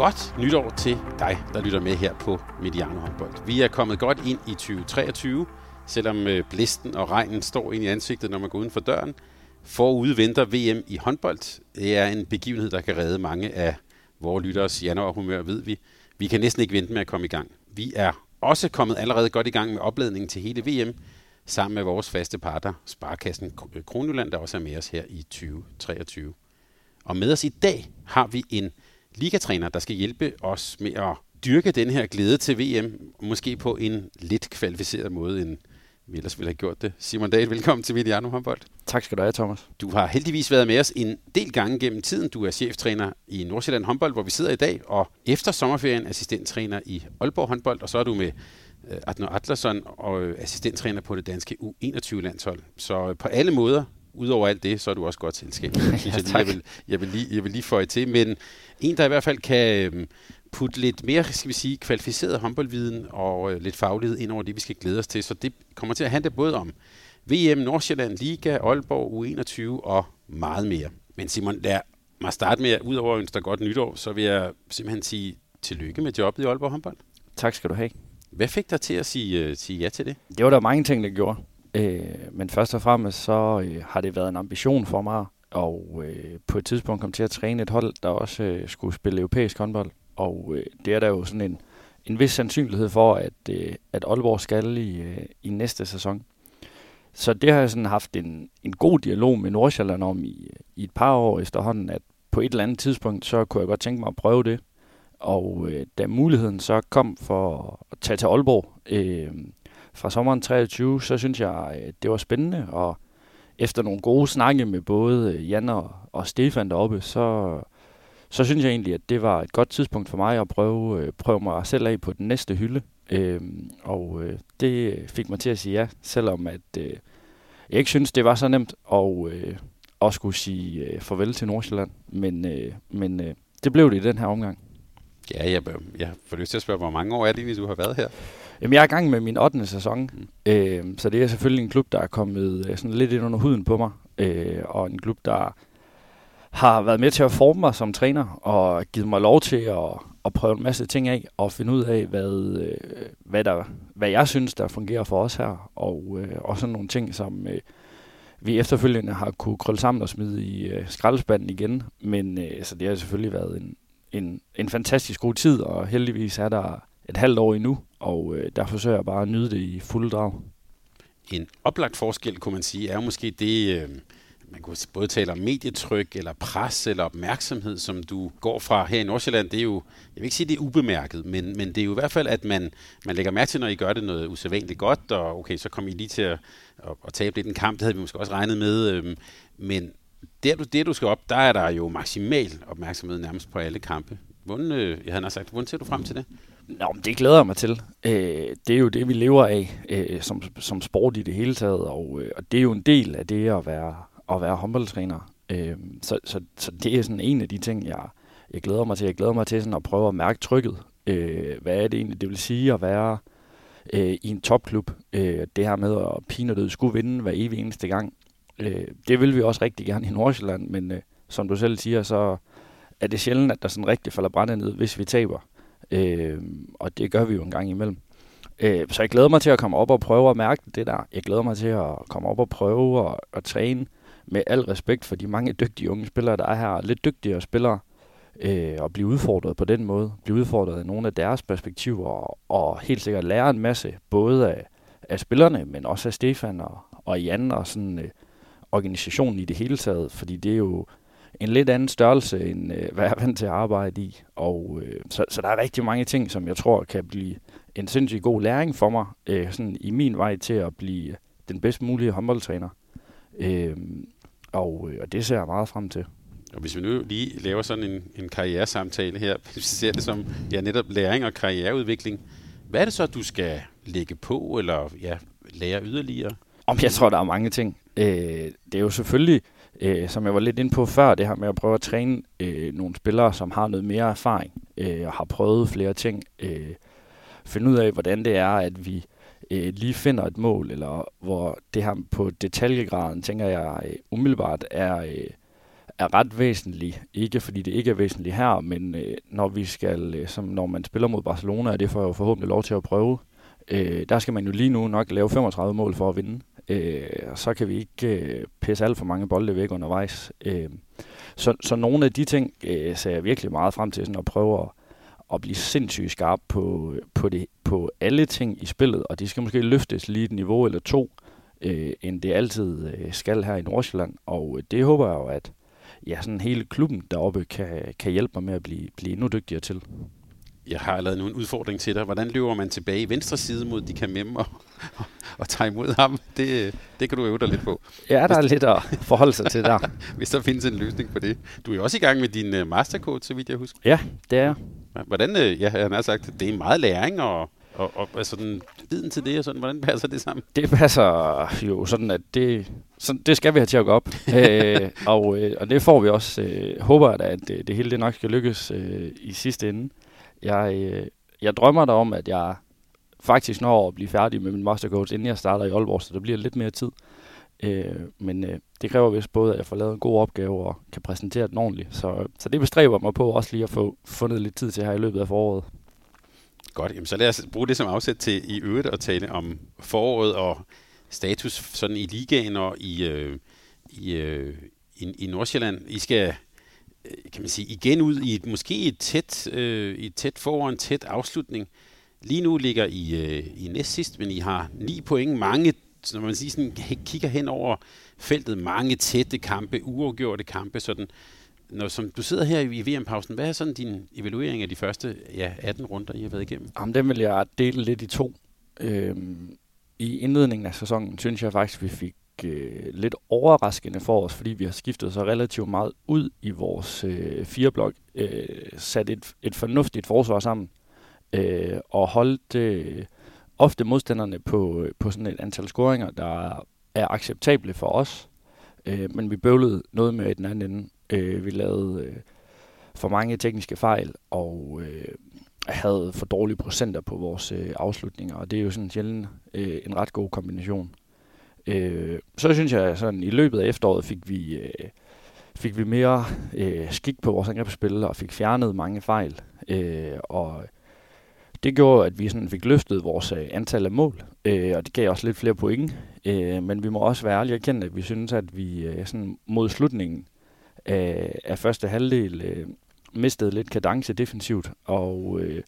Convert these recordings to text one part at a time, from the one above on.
Godt nytår til dig, der lytter med her på Mediano Håndbold. Vi er kommet godt ind i 2023, selvom øh, blisten og regnen står ind i ansigtet, når man går uden for døren. Forude venter VM i håndbold. Det er en begivenhed, der kan redde mange af vores lytteres januarhumør, ved vi. Vi kan næsten ikke vente med at komme i gang. Vi er også kommet allerede godt i gang med opladningen til hele VM, sammen med vores faste partner, Sparkassen øh, Kronjylland, der også er med os her i 2023. Og med os i dag har vi en ligatræner, der skal hjælpe os med at dyrke den her glæde til VM, måske på en lidt kvalificeret måde, end vi ellers ville have gjort det. Simon Dahl, velkommen til Mediano håndbold. Tak skal du have, Thomas. Du har heldigvis været med os en del gange gennem tiden. Du er cheftræner i Nordsjælland håndbold, hvor vi sidder i dag, og efter sommerferien assistenttræner i Aalborg håndbold, og så er du med uh, Adno Atlasson og assistenttræner på det danske U21-landshold. Så på alle måder udover alt det, så er du også godt selskab. Synes ja, jeg, lige, jeg, vil, jeg, vil lige, jeg vil lige få til. Men en, der i hvert fald kan øhm, putte lidt mere, skal vi sige, kvalificeret håndboldviden og øh, lidt faglighed ind over det, vi skal glæde os til. Så det kommer til at handle både om VM, Nordsjælland, Liga, Aalborg, U21 og meget mere. Men Simon, lad mig starte med, udover at ønske dig godt nytår, så vil jeg simpelthen sige tillykke med jobbet i Aalborg håndbold. Tak skal du have. Hvad fik dig til at sige, uh, sige ja til det? Det var der mange ting, der gjorde. Øh, men først og fremmest så øh, har det været en ambition for mig og øh, på et tidspunkt kom til at træne et hold, der også øh, skulle spille europæisk håndbold. Og øh, det er der jo sådan en, en vis sandsynlighed for, at, øh, at Aalborg skal i, øh, i næste sæson. Så det har jeg sådan haft en, en god dialog med Nordsjælland om i, i et par år efterhånden, at på et eller andet tidspunkt, så kunne jeg godt tænke mig at prøve det. Og øh, da muligheden så kom for at tage til Aalborg øh, fra sommeren 23, så synes jeg, øh, det var spændende, og efter nogle gode snakke med både øh, Jan og, og Stefan deroppe, så, så synes jeg egentlig, at det var et godt tidspunkt for mig at prøve, øh, prøve mig selv af på den næste hylde. Øhm, og øh, det fik mig til at sige ja, selvom at øh, jeg ikke synes, det var så nemt at, øh, at skulle sige øh, farvel til Nordsjælland. Men, øh, men øh, det blev det i den her omgang. Ja, jeg, jeg får lyst til at spørge, hvor mange år er det egentlig, du har været her? Jamen, jeg er i gang med min 8. sæson, mm. øh, så det er selvfølgelig en klub, der er kommet øh, sådan lidt ind under huden på mig, øh, og en klub, der har været med til at forme mig som træner, og givet mig lov til at, at prøve en masse ting af, og finde ud af, hvad, øh, hvad, der, hvad jeg synes, der fungerer for os her, og øh, også nogle ting, som øh, vi efterfølgende har kunne krølle sammen og smide i øh, skraldespanden igen, men øh, så det har selvfølgelig været en, en, en fantastisk god tid, og heldigvis er der et halvt år endnu, og øh, der forsøger jeg bare at nyde det i fuld drag. En oplagt forskel, kunne man sige, er jo måske det, øh, man kunne både tale om medietryk, eller pres, eller opmærksomhed, som du går fra her i Nordsjælland. Det er jo, jeg vil ikke sige, det er ubemærket, men, men det er jo i hvert fald, at man, man lægger mærke til, når I gør det noget usædvanligt godt, og okay, så kommer I lige til at, at, at tabe lidt en kamp, det havde vi måske også regnet med, øh, men der du, det du skal op, der er der jo maksimal opmærksomhed nærmest på alle kampe. Hvordan, øh, jeg havde sagt, hvordan ser du frem til det? Nå, men det glæder jeg mig til. Øh, det er jo det, vi lever af øh, som, som sport i det hele taget, og, øh, og det er jo en del af det at være, at være håndboldtræner. Øh, så, så, så det er sådan en af de ting, jeg, jeg glæder mig til. Jeg glæder mig til sådan at prøve at mærke trykket. Øh, hvad er det egentlig, det vil sige at være øh, i en topklub? Øh, det her med at pine død skulle vinde hver evig eneste gang. Øh, det vil vi også rigtig gerne i Nordsjælland, men øh, som du selv siger, så er det sjældent, at der sådan rigtig falder brænde ned, hvis vi taber. Øh, og det gør vi jo en gang imellem. Øh, så jeg glæder mig til at komme op og prøve at mærke det der. Jeg glæder mig til at komme op og prøve at, at træne med al respekt for de mange dygtige unge spillere, der er her. Lidt dygtigere spillere. Øh, og blive udfordret på den måde. Blive udfordret af nogle af deres perspektiver. Og, og helt sikkert lære en masse. Både af, af spillerne, men også af Stefan og, og Jan og sådan øh, organisationen i det hele taget. Fordi det er jo en lidt anden størrelse, end øh, hvad jeg er vant til at arbejde i. Og, øh, så, så der er rigtig mange ting, som jeg tror kan blive en sindssygt god læring for mig, øh, sådan i min vej til at blive den bedst mulige håndboldtræner. Øh, og, og det ser jeg meget frem til. Og hvis vi nu lige laver sådan en, en karrieresamtale her, hvis vi ser det som ja, netop læring og karriereudvikling, hvad er det så, du skal lægge på, eller ja, lære yderligere? Om jeg tror, der er mange ting. Øh, det er jo selvfølgelig, øh, som jeg var lidt inde på før, det her med at prøve at træne øh, nogle spillere, som har noget mere erfaring øh, og har prøvet flere ting. Øh, finde ud af, hvordan det er, at vi øh, lige finder et mål, eller hvor det her på detaljegraden, tænker jeg øh, umiddelbart er, øh, er ret væsentligt. Ikke fordi det ikke er væsentligt her, men øh, når vi skal, øh, som når man spiller mod Barcelona, og det får jeg jo forhåbentlig lov til at prøve, øh, der skal man jo lige nu nok lave 35 mål for at vinde. Øh, så kan vi ikke øh, pisse alt for mange bolde væk undervejs. Øh, så, så nogle af de ting øh, ser jeg virkelig meget frem til sådan at prøve at, at blive sindssygt skarp på, på, det, på alle ting i spillet, og de skal måske løftes lige et niveau eller to, øh, end det altid øh, skal her i Nordsjælland. Og øh, det håber jeg jo, at ja, sådan hele klubben deroppe kan, kan hjælpe mig med at blive, blive endnu dygtigere til. Jeg har lavet en udfordring til dig. Hvordan løber man tilbage i venstre side mod de kan og, og, og tage imod ham? Det, det kan du øve dig lidt på. Ja, der er lidt at forholde sig til der. Hvis der findes en løsning på det. Du er jo også i gang med din uh, mastercode, så vidt jeg husker. Ja, det er jeg. Hvordan, uh, ja, han har sagt, det er meget læring og, og, og altså, den viden til det, og sådan, hvordan passer det sammen? Det passer jo sådan, at det, sådan, det skal vi have til at gå op. øh, og, øh, og det får vi også. Øh, håber at det, det hele det nok skal lykkes øh, i sidste ende. Jeg, øh, jeg drømmer da om, at jeg faktisk når at blive færdig med min mastercoach, inden jeg starter i Aalborg, så der bliver lidt mere tid. Øh, men øh, det kræver vist både, at jeg får lavet en god opgave og kan præsentere den ordentligt. Så, så det bestræber mig på også lige at få fundet lidt tid til her i løbet af foråret. Godt, jamen så lad os bruge det som afsæt til i øvrigt at tale om foråret og status sådan i ligaen og i, øh, i, øh, i, i Nordsjælland. I skal Øh, kan man sige, igen ud i et, måske et tæt, øh, et tæt forår, en tæt afslutning. Lige nu ligger I øh, i næst sidst, men I har ni point, mange, når man siger sådan, kigger hen over feltet, mange tætte kampe, uafgjorte kampe, sådan. Når, som du sidder her i VM-pausen, hvad er sådan din evaluering af de første ja, 18 runder, I har været igennem? Jamen, den vil jeg dele lidt i to. Øhm, I indledningen af sæsonen synes jeg faktisk, vi fik øh, lidt overraskende for os, fordi vi har skiftet så relativt meget ud i vores øh, fireblok, øh, sat et, et fornuftigt forsvar sammen, øh, og holdt øh, ofte modstanderne på, øh, på sådan et antal scoringer, der er acceptable for os, øh, men vi bøvlede noget med i den anden ende. Øh, vi lavede øh, for mange tekniske fejl, og øh, havde for dårlige procenter på vores øh, afslutninger, og det er jo sådan sjældent øh, en ret god kombination. Øh, så synes jeg, sådan i løbet af efteråret fik vi, øh, fik vi mere øh, skik på vores angrebsspil og fik fjernet mange fejl. Øh, og det gjorde, at vi sådan fik løftet vores øh, antal af mål, øh, og det gav også lidt flere point. Øh, men vi må også være ærlige og erkende, at vi synes, at vi øh, sådan mod slutningen af, af første halvdel øh, mistede lidt kadence defensivt, og øh,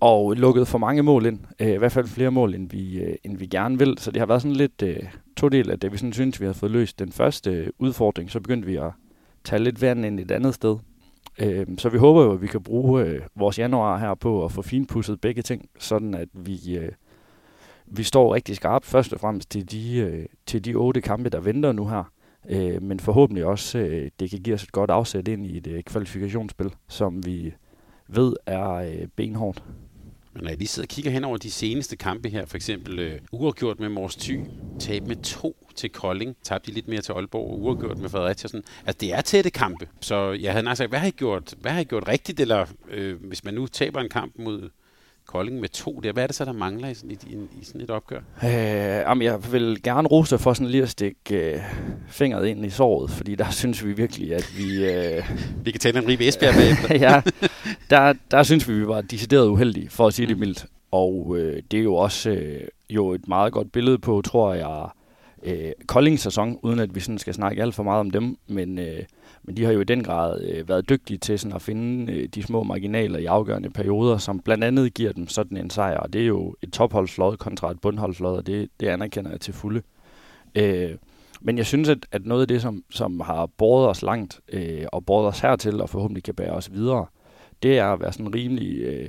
og lukket for mange mål ind. Øh, I hvert fald flere mål, end vi, øh, end vi gerne vil. Så det har været sådan lidt øh, to del af det, vi sådan synes, vi har fået løst den første øh, udfordring. Så begyndte vi at tage lidt vand ind et andet sted. Øh, så vi håber jo, at vi kan bruge øh, vores januar her på at få finpudset begge ting, sådan at vi, øh, vi står rigtig skarpt først og fremmest til de, øh, til de otte kampe, der venter nu her. Øh, men forhåbentlig også, øh, det kan give os et godt afsæt ind i et øh, kvalifikationsspil, som vi ved er øh, benhårdt. Men når jeg lige sidder og kigger hen over de seneste kampe her, for eksempel øh, uafgjort med Mors Thy, tab med to til Kolding, tabte de lidt mere til Aalborg, og uafgjort med Fredericia. Sådan. Altså, det er tætte kampe. Så jeg havde sagt, hvad har I gjort, hvad har I gjort rigtigt, eller øh, hvis man nu taber en kamp mod Kolding med to der. Hvad er det så, der mangler i sådan et, i, i sådan et opgør? Øh, jamen, jeg vil gerne rose for sådan lige at stikke øh, fingret ind i såret, fordi der synes vi virkelig, at vi... Øh, vi kan tale en rive Esbjerg bagefter. ja, der, der synes vi, vi var decideret uheldige, for at sige det mm. mildt. Og øh, det er jo også øh, jo et meget godt billede på, tror jeg, øh, Koldings sæson, uden at vi sådan skal snakke alt for meget om dem, men... Øh, men de har jo i den grad øh, været dygtige til sådan at finde øh, de små marginaler i afgørende perioder, som blandt andet giver dem sådan en sejr. Og det er jo et topholdslod kontra et bundholdslod, og det, det anerkender jeg til fulde. Øh, men jeg synes, at, at noget af det, som, som har båret os langt, øh, og båret os hertil, og forhåbentlig kan bære os videre, det er at være sådan rimelig øh,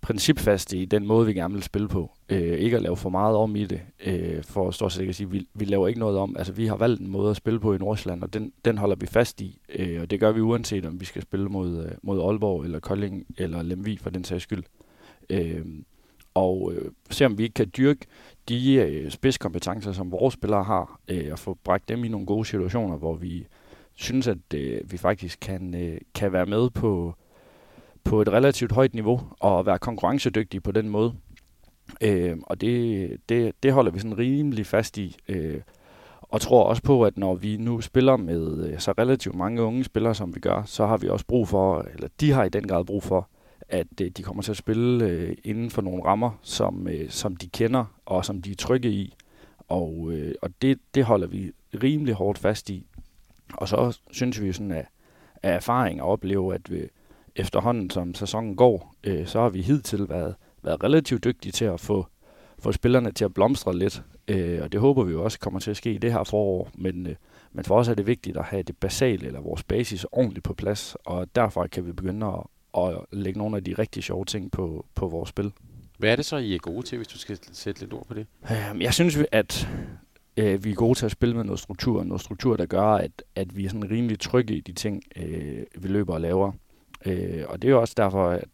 principfaste i den måde, vi gerne vil spille på. Øh, ikke at lave for meget om i det, øh, for at stå set at sige, vi, vi laver ikke noget om. Altså, vi har valgt en måde at spille på i Nordsjælland, og den, den holder vi fast i. Øh, og det gør vi uanset, om vi skal spille mod, øh, mod Aalborg, eller Kolding, eller Lemvig for den sags skyld. Øh, og øh, se om vi ikke kan dyrke de øh, spidskompetencer, som vores spillere har, øh, og få bragt dem i nogle gode situationer, hvor vi synes, at øh, vi faktisk kan, øh, kan være med på, på et relativt højt niveau og være konkurrencedygtige på den måde. Øh, og det, det, det holder vi sådan rimelig fast i. Øh, og tror også på, at når vi nu spiller med øh, så relativt mange unge spillere, som vi gør, så har vi også brug for, eller de har i den grad brug for, at øh, de kommer til at spille øh, inden for nogle rammer, som, øh, som de kender og som de er trygge i. Og, øh, og det, det holder vi rimelig hårdt fast i. Og så synes vi jo sådan af, af erfaring at opleve, at vi, efterhånden som sæsonen går, øh, så har vi hidtil været, været relativt dygtige til at få, få spillerne til at blomstre lidt. Øh, og det håber vi jo også kommer til at ske i det her forår. Men, øh, men for os er det vigtigt at have det basale, eller vores basis, ordentligt på plads. Og derfor kan vi begynde at, at lægge nogle af de rigtig sjove ting på, på vores spil. Hvad er det så, I er gode til, hvis du skal sætte lidt ord på det? Øh, jeg synes, at øh, vi er gode til at spille med noget struktur. Noget struktur, der gør, at, at vi er sådan rimelig trygge i de ting, øh, vi løber og laver. Øh, og det er jo også derfor, at,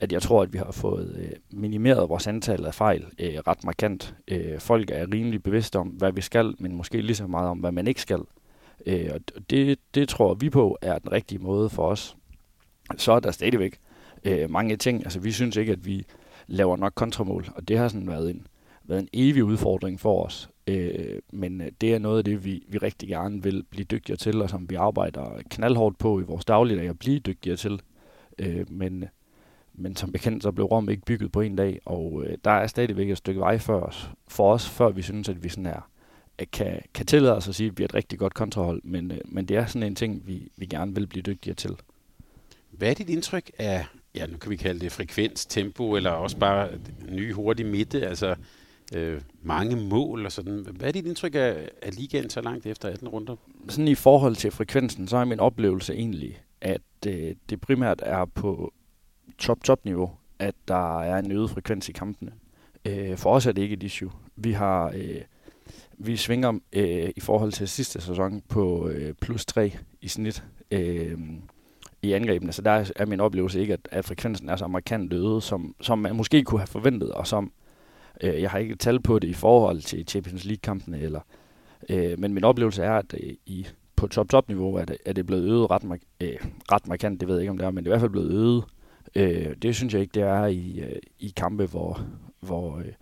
at jeg tror, at vi har fået øh, minimeret vores antal af fejl øh, ret markant. Øh, folk er rimelig bevidste om, hvad vi skal, men måske lige så meget om, hvad man ikke skal. Øh, og det, det tror vi på er den rigtige måde for os. Så er der stadigvæk øh, mange ting. Altså, vi synes ikke, at vi laver nok kontramål, og det har sådan været en, været en evig udfordring for os. Øh, men øh, det er noget af det, vi, vi rigtig gerne vil blive dygtigere til, og som vi arbejder knaldhårdt på i vores dagligdag at blive dygtigere til. Øh, men, men som bekendt, så blev Rom ikke bygget på en dag, og øh, der er stadigvæk et stykke vej for os, for os før vi synes, at vi sådan er, kan, kan tillade os at sige, at vi er et rigtig godt kontrahold, men, øh, men det er sådan en ting, vi, vi gerne vil blive dygtigere til. Hvad er dit indtryk af, ja, nu kan vi kalde det frekvens, tempo, eller også bare ny hurtig midte, altså øh, mange mål og sådan. Hvad er dit indtryk af, af ligaen så langt efter 18 runder? Sådan i forhold til frekvensen, så er min oplevelse egentlig, at øh, det primært er på top-top-niveau, at der er en øget frekvens i kampene. Øh, for os er det ikke et issue. Vi har... Øh, vi svinger øh, i forhold til sidste sæson på øh, plus 3 i snit øh, i angrebene. Så der er min oplevelse ikke, at, at frekvensen er så markant øget, som, som man måske kunne have forventet, og som Øh, jeg har ikke tal på det i forhold til Champions League-kampene, eller, øh, men min oplevelse er, at øh, i, på top-top-niveau er det, er det blevet øget ret, mark- øh, ret markant. Det ved jeg ikke, om det er, men det er i hvert fald blevet øget. Øh, det synes jeg ikke, det er i, øh, i kampe, hvor, hvor, øh,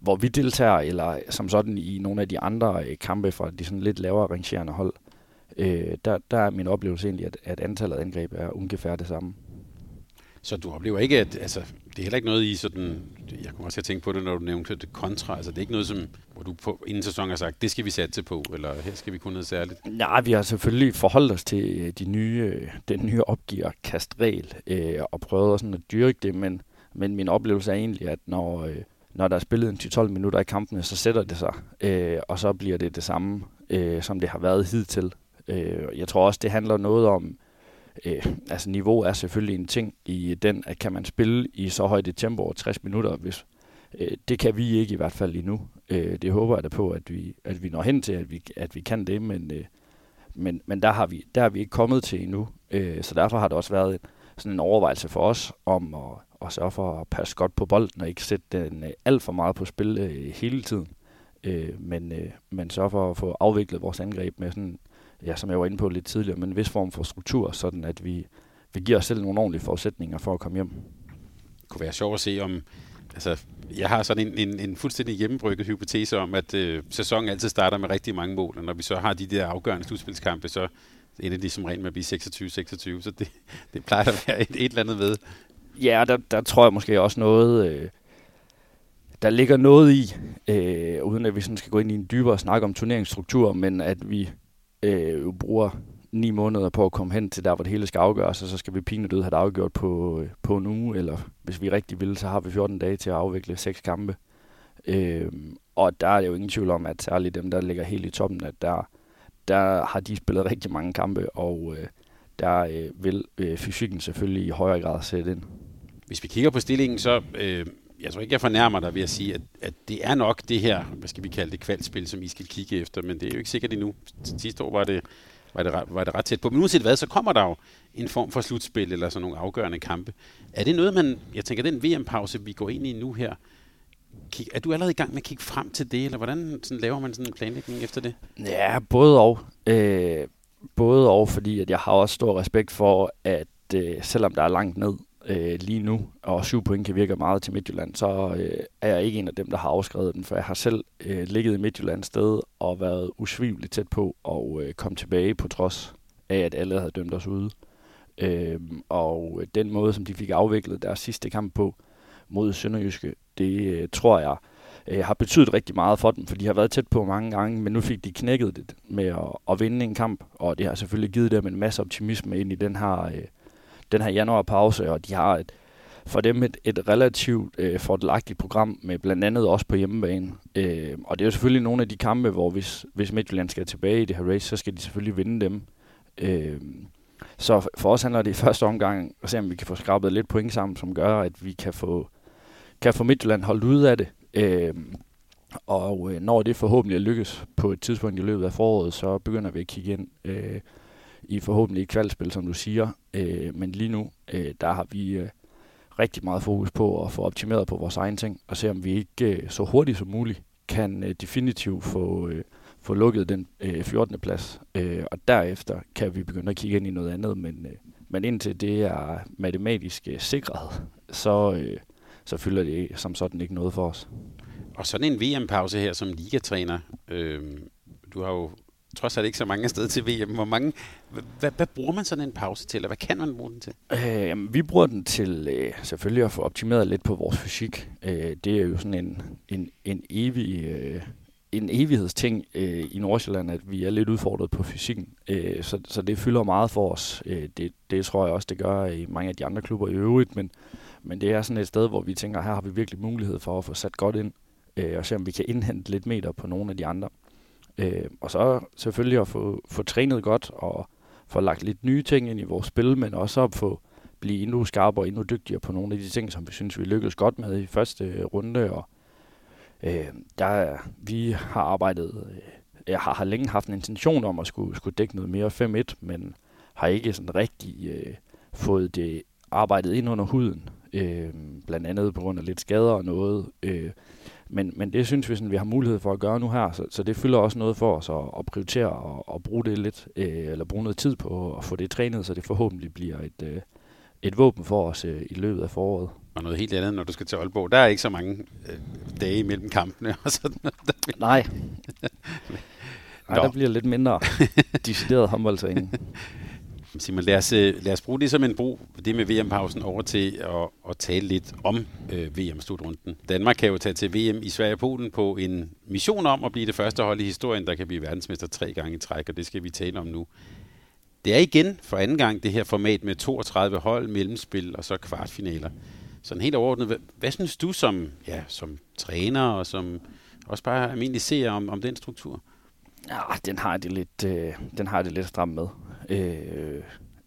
hvor vi deltager, eller som sådan i nogle af de andre øh, kampe fra de sådan lidt lavere rangerende hold. Øh, der, der er min oplevelse egentlig, at, at antallet af angreb er ungefær det samme. Så du oplever ikke, at altså, det er heller ikke noget i sådan, jeg kommer også have at tænke på det, når du nævnte det kontra, altså det er ikke noget, som, hvor du på, inden sæsonen har sagt, det skal vi satse på, eller her skal vi kunne noget særligt? Nej, vi har selvfølgelig forholdt os til øh, de nye, øh, den nye opgiver kastregel, øh, og prøvet sådan at dyrke det, men, men min oplevelse er egentlig, at når, øh, når der er spillet en 10-12 minutter i kampene, så sætter det sig, øh, og så bliver det det samme, øh, som det har været hidtil. Øh, jeg tror også, det handler noget om, øh, altså niveau er selvfølgelig en ting i den, at kan man spille i så højt et tempo over 60 minutter, hvis øh, det kan vi ikke i hvert fald endnu. Øh, det håber jeg da på, at vi, at vi når hen til, at vi, at vi kan det, men, øh, men, men der, har vi, der har vi ikke kommet til endnu. Øh, så derfor har det også været sådan en overvejelse for os om at, at sørge for at passe godt på bolden og ikke sætte den øh, alt for meget på spil øh, hele tiden. Øh, men, øh, men sørge for at få afviklet vores angreb med sådan ja, som jeg var inde på lidt tidligere, men en vis form for struktur, sådan at vi, vi giver os selv nogle ordentlige forudsætninger for at komme hjem. Det kunne være sjovt at se om, altså jeg har sådan en, en, en fuldstændig hjemmebrygget hypotese om, at øh, sæsonen altid starter med rigtig mange mål, og når vi så har de der afgørende slutspilskampe, så ender de som rent med at blive 26-26, så det, det plejer at være et, et eller andet ved. Ja, der, der tror jeg måske også noget, øh, der ligger noget i, øh, uden at vi sådan skal gå ind i en dybere snak om turneringsstruktur, men at vi øh, bruger ni måneder på at komme hen til der, hvor det hele skal afgøres, og så skal vi pinedød have det afgjort på, øh, på en uge, eller hvis vi rigtig vil, så har vi 14 dage til at afvikle seks kampe. Øh, og der er jo ingen tvivl om, at særligt dem, der ligger helt i toppen, at der, der har de spillet rigtig mange kampe, og øh, der øh, vil øh, fysikken selvfølgelig i højere grad sætte ind. Hvis vi kigger på stillingen, så øh, jeg tror ikke, jeg fornærmer dig ved at sige, at, at det er nok det her, hvad skal vi kalde det, kvalspil, som I skal kigge efter, men det er jo ikke sikkert endnu. Sidste år var det, var det, var det ret tæt på. Men uanset hvad, så kommer der jo en form for slutspil eller sådan nogle afgørende kampe. Er det noget, man, jeg tænker, den VM-pause, vi går ind i nu her, kig, er du allerede i gang med at kigge frem til det, eller hvordan sådan, laver man sådan en planlægning efter det? Ja, både og. Øh, både og, fordi at jeg har også stor respekt for, at øh, selvom der er langt ned, øh, lige nu, og syv point kan virke meget til Midtjylland, så øh, er jeg ikke en af dem, der har afskrevet den, for jeg har selv øh, ligget i Midtjylland sted og været usvigeligt tæt på og øh, kom tilbage på trods af, at alle havde dømt os ude. Øh, og den måde, som de fik afviklet deres sidste kamp på mod Sønderjyske, det øh, tror jeg øh, har betydet rigtig meget for dem, for de har været tæt på mange gange, men nu fik de knækket det med at, at vinde en kamp, og det har selvfølgelig givet dem en masse optimisme ind i den her øh, den her januarpause, og de har et, for dem et, et relativt øh, fordelagtigt program, med blandt andet også på hjemmebane. Øh, og det er jo selvfølgelig nogle af de kampe, hvor hvis, hvis Midtjylland skal tilbage i det her race, så skal de selvfølgelig vinde dem. Øh, så for os handler det i første omgang at se, om vi kan få skrabet lidt point sammen, som gør, at vi kan få, kan få Midtjylland holdt ud af det. Øh, og øh, når det forhåbentlig lykkes på et tidspunkt i løbet af foråret, så begynder vi at kigge ind øh, i forhåbentlig et kvalspil, som du siger. Øh, men lige nu, øh, der har vi øh, rigtig meget fokus på at få optimeret på vores egen ting, og se om vi ikke øh, så hurtigt som muligt kan øh, definitivt få, øh, få lukket den øh, 14. plads. Øh, og derefter kan vi begynde at kigge ind i noget andet, men, øh, men indtil det er matematisk øh, sikret, så, øh, så fylder det som sådan ikke noget for os. Og sådan en VM-pause her som ligatræner, øh, du har jo trods alt ikke så mange steder til VM. Hvor mange, hvad, hvad bruger man sådan en pause til, eller hvad kan man bruge den til? Øh, jamen, vi bruger den til øh, selvfølgelig at få optimeret lidt på vores fysik. Øh, det er jo sådan en, en, en evig... Øh, en evighedsting øh, i Nordsjælland, at vi er lidt udfordret på fysikken. Øh, så, så det fylder meget for os. Øh, det, det tror jeg også, det gør i mange af de andre klubber i øvrigt, men, men det er sådan et sted, hvor vi tænker, her har vi virkelig mulighed for at få sat godt ind, øh, og se om vi kan indhente lidt meter på nogle af de andre. Øh, og så selvfølgelig at få, få trænet godt og få lagt lidt nye ting ind i vores spil, men også at få blive endnu skarpere og endnu dygtigere på nogle af de ting, som vi synes, vi lykkedes godt med i første øh, runde. Og, øh, der, vi har arbejdet, øh, jeg har, har længe haft en intention om at skulle, skulle dække noget mere 5-1, men har ikke sådan rigtig øh, fået det arbejdet ind under huden. Øh, blandt andet på grund af lidt skader og noget. Øh, men, men det synes vi, sådan, vi har mulighed for at gøre nu her, så, så det fylder også noget for os at, at prioritere og, og bruge det lidt, øh, eller bruge noget tid på at få det trænet, så det forhåbentlig bliver et, øh, et våben for os øh, i løbet af foråret. Og noget helt andet, når du skal til Aalborg. Der er ikke så mange øh, dage mellem kampene. Og sådan Nej. Nej, der bliver lidt mindre decideret håndboldtræning. Simon, lad os, øh, lad os bruge det som en brug, det med VM-pausen, over til at, at tale lidt om øh, VM-slutrunden. Danmark kan jo tage til VM i Sverige og Polen på en mission om at blive det første hold i historien, der kan blive verdensmester tre gange i træk, og det skal vi tale om nu. Det er igen for anden gang det her format med 32 hold, mellemspil og så kvartfinaler. Sådan helt overordnet, hvad, hvad synes du som, ja, som træner og som også bare almindelig ser om, om den struktur? Ja, den har det lidt, øh, den har det lidt stramt med. Øh,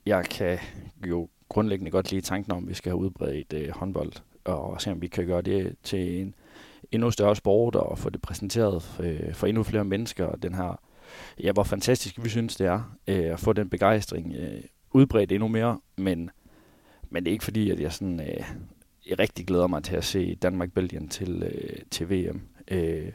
jeg kan jo grundlæggende godt lide tanken om, at vi skal have udbredt øh, håndbold, og se om vi kan gøre det til en endnu større sport, og få det præsenteret for, øh, for endnu flere mennesker. Og den her, ja, hvor fantastisk vi synes, det er øh, at få den begejstring øh, udbredt endnu mere, men, men det er ikke fordi, at jeg sådan... Øh, jeg rigtig glæder mig til at se Danmark-Belgien til, øh, til VM. Øh,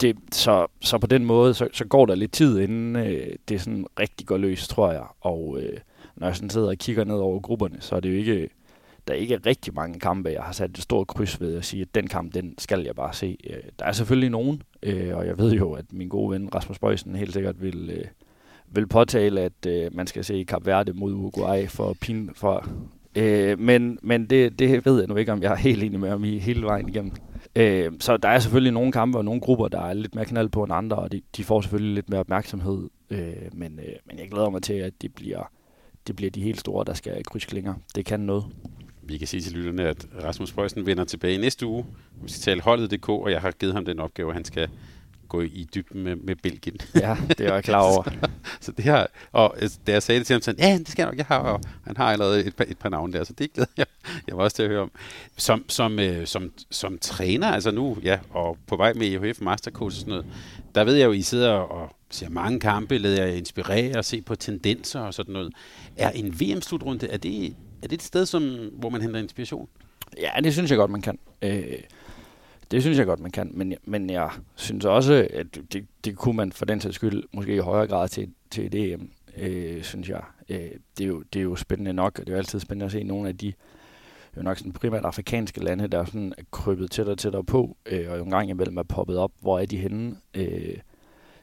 det, så, så på den måde, så, så går der lidt tid, inden øh, det sådan rigtig går løs, tror jeg. Og øh, når jeg sådan sidder og kigger ned over grupperne, så er det jo ikke, der er ikke rigtig mange kampe, jeg har sat et stort kryds ved at sige, at den kamp, den skal jeg bare se. Øh, der er selvfølgelig nogen, øh, og jeg ved jo, at min gode ven Rasmus Bøjsen helt sikkert vil, øh, vil påtale, at øh, man skal se Kap Verde mod Uruguay for pin for Øh, men men det, det ved jeg nu ikke, om jeg er helt enig med om i hele vejen igennem. Øh, så der er selvfølgelig nogle kampe og nogle grupper, der er lidt mere knald på end andre, og de, de får selvfølgelig lidt mere opmærksomhed. Øh, men, øh, men jeg glæder mig til, at det bliver, det bliver de helt store, der skal krydsklinger. Det kan noget. Vi kan sige til lytterne, at Rasmus Bøjsen vender tilbage næste uge. Vi skal tale holdet.dk, og jeg har givet ham den opgave, at han skal gå i dybden med, med Belgien. Ja, det er jeg klar over. så, så det har, og øh, da jeg sagde det til ham, så ja, det skal jeg nok, jeg har, og han har allerede et par, et par navne der, så det glæder jeg, jeg var også til at høre om. Som, som, øh, som, som træner, altså nu, ja, og på vej med EHF Mastercoach og sådan noget, der ved jeg jo, I sidder og ser mange kampe, lader jeg inspirere og se på tendenser og sådan noget. Er en VM-slutrunde, er det, er det et sted, som, hvor man henter inspiration? Ja, det synes jeg godt, man kan. Øh, det synes jeg godt, man kan. Men, men jeg synes også, at det, det kunne man for den sags skyld måske i højere grad til, til et EM, øh, synes jeg. Øh, det, er jo, det er jo spændende nok, og det er jo altid spændende at se nogle af de jo nok sådan primært afrikanske lande, der er sådan krybet tættere og tættere på, øh, og en gang imellem er poppet op. Hvor er de henne? Øh,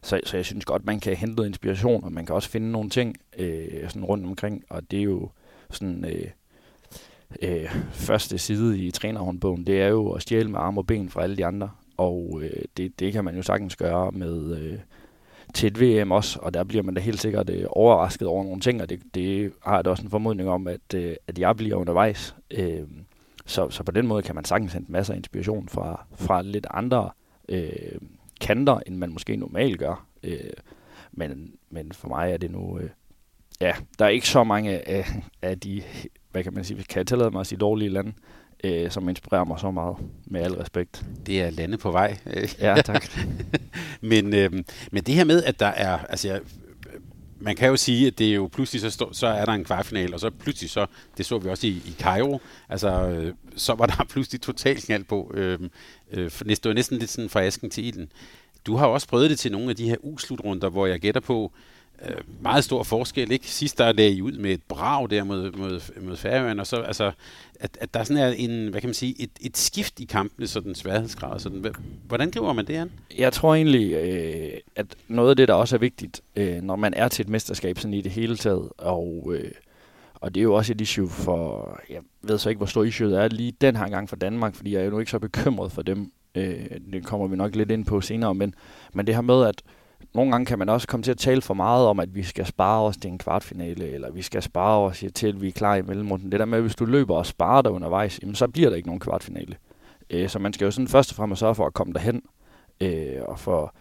så, så jeg synes godt, man kan hente noget inspiration, og man kan også finde nogle ting øh, sådan rundt omkring, og det er jo sådan... Øh, øh, første side i trænerhåndbogen, det er jo at stjæle med arme og ben fra alle de andre. Og øh, det, det kan man jo sagtens gøre med øh, til et VM også, og der bliver man da helt sikkert øh, overrasket over nogle ting, og det, det har jeg da også en formodning om, at, øh, at jeg bliver undervejs. Øh, så, så på den måde kan man sagtens hente masser af inspiration fra, fra lidt andre øh, kanter, end man måske normalt gør. Øh, men, men for mig er det nu... Øh, ja, der er ikke så mange af, af de hvad kan man sige, kan jeg tillade mig at sige dårlige lande, øh, som inspirerer mig så meget, med al respekt. Det er lande på vej. ja, tak. men, øh, men det her med, at der er, altså jeg, man kan jo sige, at det er jo pludselig så, stå, så er der en kvartfinal, og så pludselig så, det så vi også i, i Cairo, altså øh, så var der pludselig totalt knald på. Øh, øh, det var næsten lidt sådan fra asken til ilden. Du har også prøvet det til nogle af de her U-slutrunder, hvor jeg gætter på, øh, Øh, meget stor forskel. Ikke? Sidst der lagde I ud med et brag der mod, mod, mod Færøerne, og så altså, at, at der sådan er en, hvad kan man sige, et, et skift i kampene, sådan sværhedsgrad. Sådan. Hvordan griber man det an? Jeg tror egentlig, øh, at noget af det, der også er vigtigt, øh, når man er til et mesterskab sådan i det hele taget, og, øh, og det er jo også et issue for, jeg ved så ikke, hvor stor issue er lige den her gang for Danmark, fordi jeg er jo ikke så bekymret for dem. Øh, det kommer vi nok lidt ind på senere, men, men det her med, at nogle gange kan man også komme til at tale for meget om, at vi skal spare os til en kvartfinale, eller vi skal spare os til, at vi er klar i mellemrunden. Det der med, at hvis du løber og sparer dig undervejs, jamen, så bliver der ikke nogen kvartfinale. Øh, så man skal jo sådan først og fremmest sørge for at komme derhen. Øh, og for,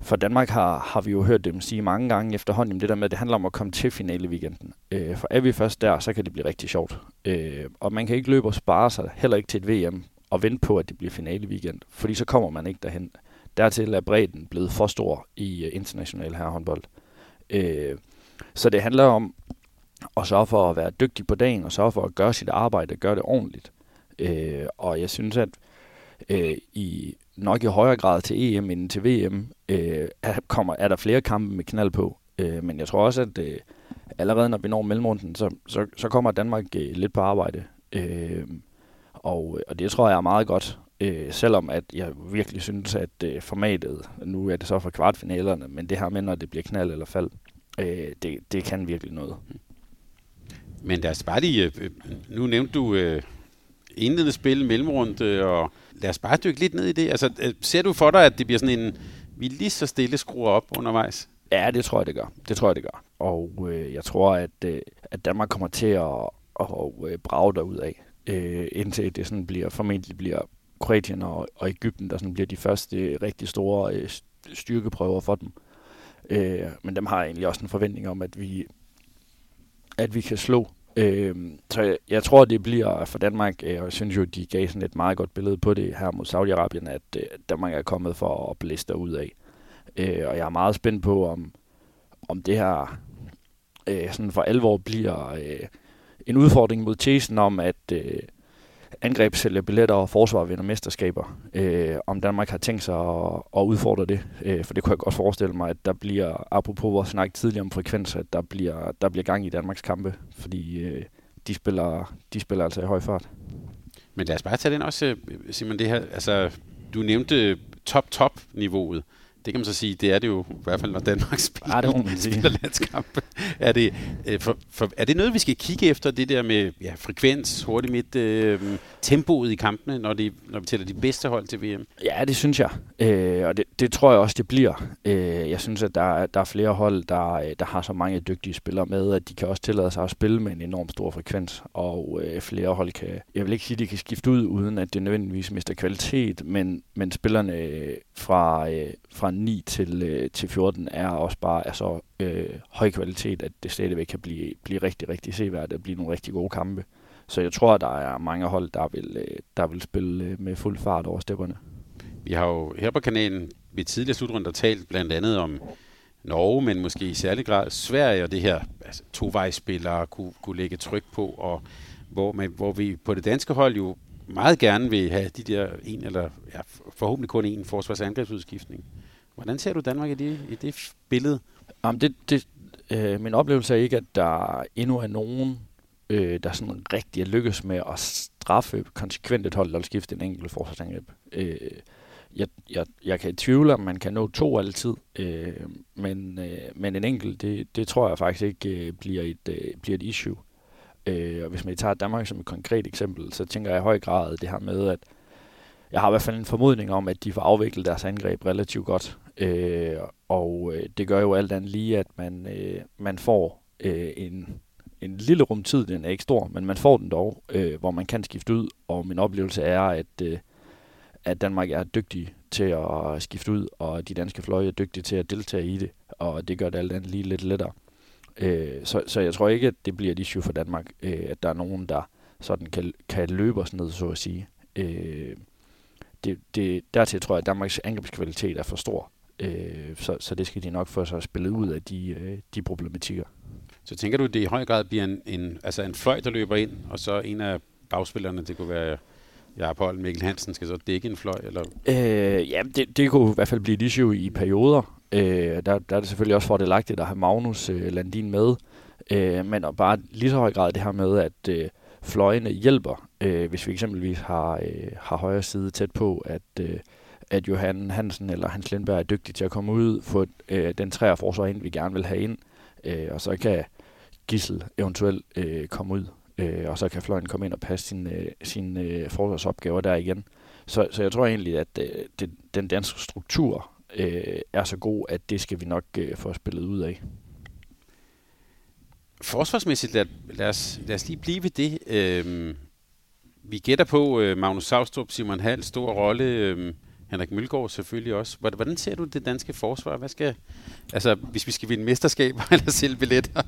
for Danmark har, har vi jo hørt dem sige mange gange efterhånden, det der med, at det handler om at komme til finale weekenden. Øh, for er vi først der, så kan det blive rigtig sjovt. Øh, og man kan ikke løbe og spare sig, heller ikke til et VM, og vente på, at det bliver finale weekend, fordi så kommer man ikke derhen. Dertil er bredden blevet for stor i øh, international herrehåndbold. Øh, så det handler om at sørge for at være dygtig på dagen, og sørge for at gøre sit arbejde og gøre det ordentligt. Øh, og jeg synes, at øh, i nok i højere grad til EM end til VM, øh, er, kommer, er der flere kampe med knald på. Øh, men jeg tror også, at øh, allerede når vi når mellemrunden, så, så, så kommer Danmark øh, lidt på arbejde. Øh, og, og det tror jeg er meget godt. Øh, selvom at jeg virkelig synes, at øh, formatet, nu er det så for kvartfinalerne, men det her med, når det bliver knald eller fald, øh, det, det kan virkelig noget. Men lad os bare lige, øh, nu nævnte du øh, indledende spil, mellemrunde, og lad os bare dykke lidt ned i det. Altså, øh, ser du for dig, at det bliver sådan en, vi lige så stille skruer op undervejs? Ja, det tror jeg, det gør. Det tror jeg, det gør. Og øh, jeg tror, at, øh, at Danmark kommer til at, at, at øh, brage derud af, øh, indtil det sådan bliver, formentlig bliver Kroatien og, og Ægypten, der sådan bliver de første rigtig store øh, styrkeprøver for dem. Øh, men dem har jeg egentlig også en forventning om, at vi, at vi kan slå. Øh, så jeg, jeg tror, det bliver for Danmark, øh, og jeg synes jo, de gav sådan et meget godt billede på det her mod Saudi-Arabien, at øh, Danmark er kommet for at blæse ud af. Øh, og jeg er meget spændt på, om, om det her øh, sådan for alvor bliver øh, en udfordring mod tesen om, at øh, angreb sælger billetter og forsvar vinder mesterskaber. Øh, om Danmark har tænkt sig at, at udfordre det. Øh, for det kunne jeg godt forestille mig, at der bliver, apropos vores snak tidligere om frekvenser, at der bliver, der bliver gang i Danmarks kampe. Fordi øh, de, spiller, de spiller altså i høj fart. Men lad os bare tage den også, øh, Simon, det her, altså, du nævnte top-top-niveauet det kan man så sige, det er det jo i hvert fald, når Danmark spiller, ja, det spiller landskampe. Er det, øh, for, for, er det noget, vi skal kigge efter, det der med ja, frekvens, hurtigt midt, øh, tempoet i kampene, når, de, når vi tæller de bedste hold til VM? Ja, det synes jeg. Øh, og det, det tror jeg også, det bliver. Øh, jeg synes, at der, der er flere hold, der, øh, der har så mange dygtige spillere med, at de kan også tillade sig at spille med en enorm stor frekvens, og øh, flere hold kan, jeg vil ikke sige, at de kan skifte ud, uden at det nødvendigvis mister kvalitet, men, men spillerne fra, øh, fra 9 til, øh, til 14 er også bare af så øh, høj kvalitet, at det stadigvæk kan blive, blive rigtig, rigtig seværdigt og blive nogle rigtig gode kampe. Så jeg tror, at der er mange hold, der vil, øh, der vil spille øh, med fuld fart over stepperne. Vi har jo her på kanalen ved tidligere slutrunder talt blandt andet om Norge, men måske i særlig grad Sverige og det her altså, tovejsspillere kunne, kunne lægge tryk på, og hvor, man, hvor vi på det danske hold jo meget gerne vil have de der en eller ja, forhåbentlig kun en forsvarsangrebsudskiftning. Hvordan ser du Danmark i det, i det billede? Jamen det, det, øh, min oplevelse er ikke, at der endnu er nogen, øh, der sådan rigtig er lykkes med at straffe konsekvent et hold, der vil skifte en enkelt forsvarsangreb. Øh, jeg, jeg, jeg kan tvivle, om man kan nå to altid, øh, men, øh, men en enkelt, det, det tror jeg faktisk ikke øh, bliver, et, øh, bliver et issue. Øh, og hvis man tager Danmark som et konkret eksempel, så tænker jeg i høj grad det her med, at jeg har i hvert fald en formodning om, at de får afviklet deres angreb relativt godt. Øh, og øh, det gør jo alt andet lige, at man, øh, man får øh, en, en lille rumtid, den er ikke stor, men man får den dog, øh, hvor man kan skifte ud, og min oplevelse er, at øh, at Danmark er dygtig til at skifte ud, og de danske fløje er dygtige til at deltage i det, og det gør det alt andet lige lidt lettere. Øh, så, så jeg tror ikke, at det bliver et issue for Danmark, øh, at der er nogen, der sådan kan, kan løbe os ned, så at sige. Øh, det, det, dertil tror jeg, at Danmarks angrebskvalitet er for stor, øh, så, så det skal de nok få sig spillet ud af de, øh, de problematikker. Så tænker du, at det i høj grad bliver en, en, altså en fløj, der løber ind, og så en af bagspillerne, det kunne være Jakob Holm, Mikkel Hansen skal så dække en fløj? Eller? Øh, ja, det, det kunne i hvert fald blive et issue i perioder. Øh, der, der er det selvfølgelig også fordelagtigt at have Magnus øh, Landin med. Øh, men og bare lige så høj grad det her med, at øh, fløjene hjælper, øh, hvis vi eksempelvis har, øh, har højre side tæt på, at, øh, at Johan Hansen eller Hans Lindberg er dygtig til at komme ud, få øh, den træer forsvar ind, vi gerne vil have ind, øh, og så kan Gissel eventuelt øh, komme ud øh, og så kan fløjen komme ind og passe sine øh, sin, øh, forsvarsopgaver der igen. Så, så jeg tror egentlig, at øh, det, den danske struktur øh, er så god, at det skal vi nok øh, få spillet ud af. Forsvarsmæssigt, lad, lad, os, lad os lige blive ved det. Øh, vi gætter på øh, Magnus Saustrup, Simon Hall, stor rolle. Øh, Henrik Mølgaard selvfølgelig også. Hvordan ser du det danske forsvar? Hvad skal, altså, hvis vi skal vinde mesterskaber eller sælge billetter,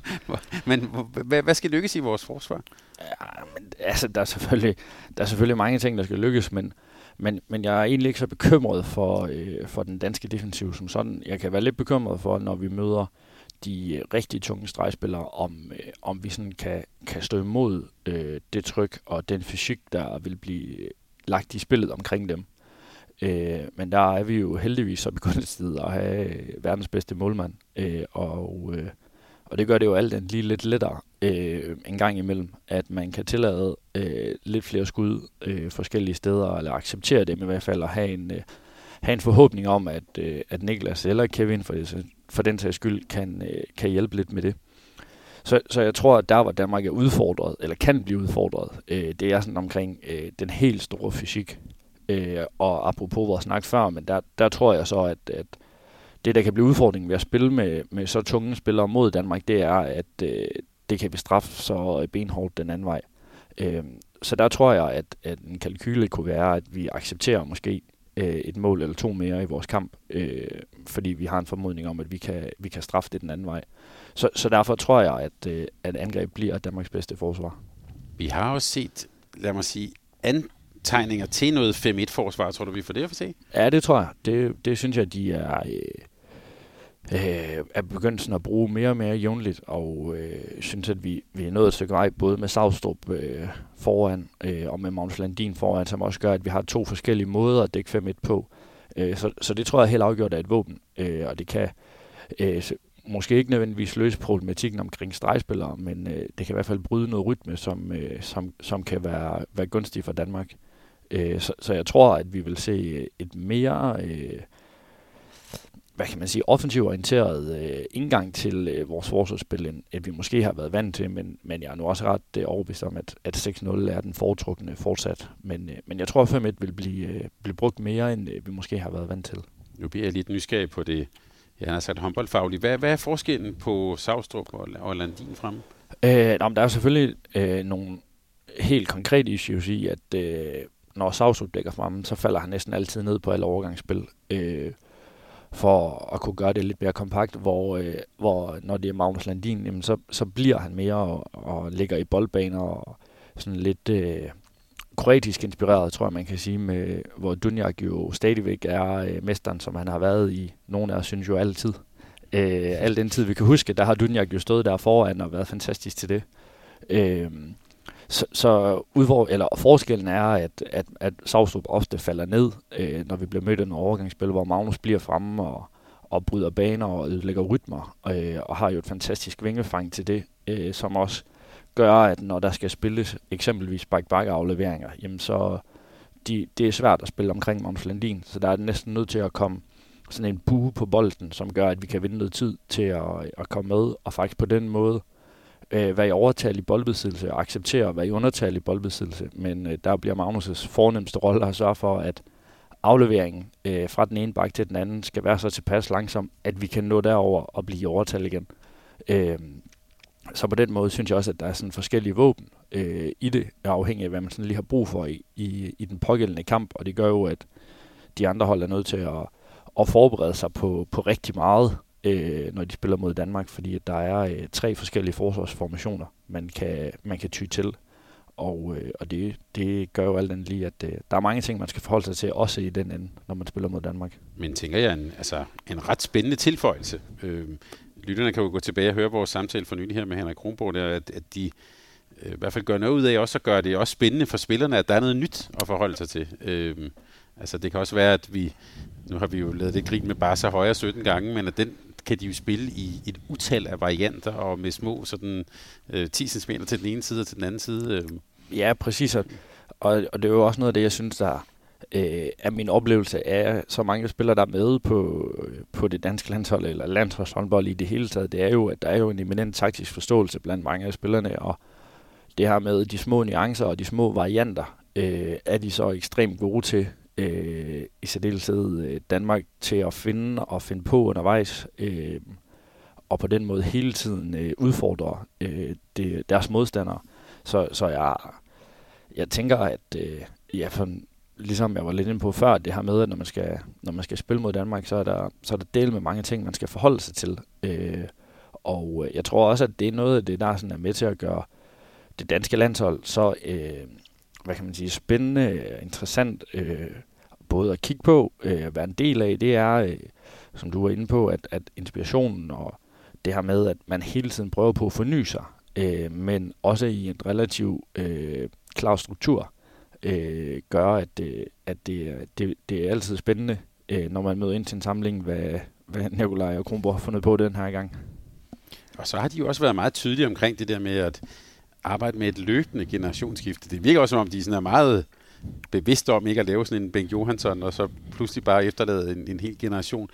men hvad, hvad skal lykkes i vores forsvar? Ja, men, altså, der er, selvfølgelig, der er selvfølgelig mange ting, der skal lykkes, men, men, men jeg er egentlig ikke så bekymret for, øh, for den danske defensiv som sådan. Jeg kan være lidt bekymret for, når vi møder de øh, rigtig tunge stregspillere, om, øh, om vi sådan kan, kan stå imod øh, det tryk og den fysik, der vil blive øh, lagt i spillet omkring dem. Øh, men der er vi jo heldigvis så begyndt at have øh, verdens bedste målmand. Øh, og, øh, og det gør det jo alt andet lige lidt lettere øh, en gang imellem, at man kan tillade øh, lidt flere skud øh, forskellige steder, eller acceptere dem i hvert fald, og have en, øh, have en forhåbning om, at, øh, at Niklas eller Kevin for, det, for den sags skyld kan, øh, kan hjælpe lidt med det. Så, så jeg tror, at der, hvor Danmark er udfordret, eller kan blive udfordret, øh, det er sådan omkring øh, den helt store fysik. Øh, og apropos vores snak før, men der, der tror jeg så, at, at det, der kan blive udfordringen ved at spille med, med så tunge spillere mod Danmark, det er, at øh, det kan vi straffe så benhårdt den anden vej. Øh, så der tror jeg, at, at en kalkyle kunne være, at vi accepterer måske øh, et mål eller to mere i vores kamp, øh, fordi vi har en formodning om, at vi kan, vi kan straffe det den anden vej. Så, så derfor tror jeg, at, øh, at angreb bliver Danmarks bedste forsvar. Vi har også set, lad mig sige, an, tegninger til noget 5-1-forsvar, tror du, vi får det at se? Ja, det tror jeg. Det, det synes jeg, de er, øh, øh, er begyndt sådan at bruge mere og mere jævnligt, og øh, synes, at vi, vi er nået et stykke vej, både med Savstrup øh, foran øh, og med Magnus Landin foran, som også gør, at vi har to forskellige måder at dække 5-1 på. Øh, så, så det tror jeg helt afgjort er et våben, øh, og det kan øh, måske ikke nødvendigvis løse problematikken omkring stregspillere, men øh, det kan i hvert fald bryde noget rytme, som, øh, som, som kan være, være gunstig for Danmark. Øh, så, så jeg tror, at vi vil se et mere, øh, hvad kan man sige, offensivt orienteret øh, indgang til øh, vores forsvarsspil, end, vi måske har været vant til, men, men jeg er nu også ret øh, overbevist om, at, at 6-0 er den foretrukne fortsat. Men, øh, men jeg tror, at 5-1 vil blive, øh, blive brugt mere, end øh, vi måske har været vant til. Nu bliver jeg lidt nysgerrig på det, jeg har sagt håndboldfagligt. Hvad, hvad er forskellen på Savstrup og, og Landin fremme? Øh, nå, der er selvfølgelig øh, nogle helt konkrete issues i, at øh, når Savstrup dækker frem, så falder han næsten altid ned på alle overgangsspil. Øh, for at kunne gøre det lidt mere kompakt, hvor, øh, hvor når det er Magnus Landin, jamen, så, så bliver han mere og, og ligger i boldbaner og sådan lidt øh, kroatisk inspireret, tror jeg man kan sige, med, hvor Dunjak jo stadigvæk er øh, mesteren, som han har været i. Nogle af os synes jo altid. Øh, al den tid vi kan huske, der har Dunjak jo stået der foran og været fantastisk til det. Øh, så, så udvor, eller forskellen er, at, at, at Savstrup ofte falder ned, øh, når vi bliver mødt af en overgangsspil, hvor Magnus bliver fremme og, og bryder baner og ødelægger rytmer, øh, og har jo et fantastisk vingefang til det, øh, som også gør, at når der skal spilles eksempelvis bike bike afleveringer jamen så de, det er svært at spille omkring Magnus Landin, så der er næsten nødt til at komme sådan en bue på bolden, som gør, at vi kan vinde noget tid til at, at komme med, og faktisk på den måde øh, være i overtal i boldbesiddelse og acceptere at være i undertal i boldbesiddelse. Men øh, der bliver Magnus' fornemmeste rolle at sørge for, at afleveringen øh, fra den ene bak til den anden skal være så tilpas langsom, at vi kan nå derover og blive i overtal igen. Øh, så på den måde synes jeg også, at der er sådan forskellige våben øh, i det, afhængig af, hvad man sådan lige har brug for i, i, i den pågældende kamp, og det gør jo, at de andre hold er nødt til at, at forberede sig på, på rigtig meget, øh, når de spiller mod Danmark, fordi at der er øh, tre forskellige forsvarsformationer, man kan, man kan ty til. Og, øh, og det, det gør jo alt andet lige, at øh, der er mange ting, man skal forholde sig til, også i den ende, når man spiller mod Danmark. Men tænker jeg, en, altså, en ret spændende tilføjelse. Øh, lytterne kan jo gå tilbage og høre vores samtale for nylig her med Henrik Kronborg, der, at, at de øh, i hvert fald gør noget ud af også at gøre det også spændende for spillerne, at der er noget nyt at forholde sig til. Øh, altså det kan også være, at vi, nu har vi jo lavet det grin med Barca højre 17 gange, men at den kan de jo spille i et utal af varianter og med små sådan øh, 10 cm til den ene side og til den anden side. Øh. Ja, præcis. Og, og det er jo også noget af det, jeg synes, der øh, er min oplevelse af så mange spillere, der er med på, på det danske landshold, eller landsholdshåndbold i det hele taget, det er jo, at der er jo en eminent taktisk forståelse blandt mange af spillerne, og det her med de små nuancer og de små varianter, øh, er de så ekstremt gode til øh, i særdeleshed øh, Danmark til at finde og finde på undervejs, øh, og på den måde hele tiden øh, udfordre øh, det, deres modstandere. Så, så jeg, jeg tænker, at øh, ja, for, ligesom jeg var lidt inde på før, det her med, at når man skal, når man skal spille mod Danmark, så er der, så er der del med mange ting, man skal forholde sig til. Øh, og øh, jeg tror også, at det er noget af det, der sådan er med til at gøre det danske landshold så, øh, hvad kan man sige, spændende, interessant, øh, både at kigge på, øh, være en del af, det er, øh, som du var inde på, at, at inspirationen og det her med, at man hele tiden prøver på at forny sig, øh, men også i en relativ øh, klar struktur, øh, gør, at, øh, at det, det, det er altid spændende, øh, når man møder ind til en samling, hvad, hvad Nikolaj og Kronborg har fundet på den her gang. Og så har de jo også været meget tydelige omkring det der med at arbejde med et løbende generationsskifte. Det virker også som om, de sådan er meget bevidste om ikke at lave sådan en Bengt Johansson, og så pludselig bare efterlade en, en hel generation.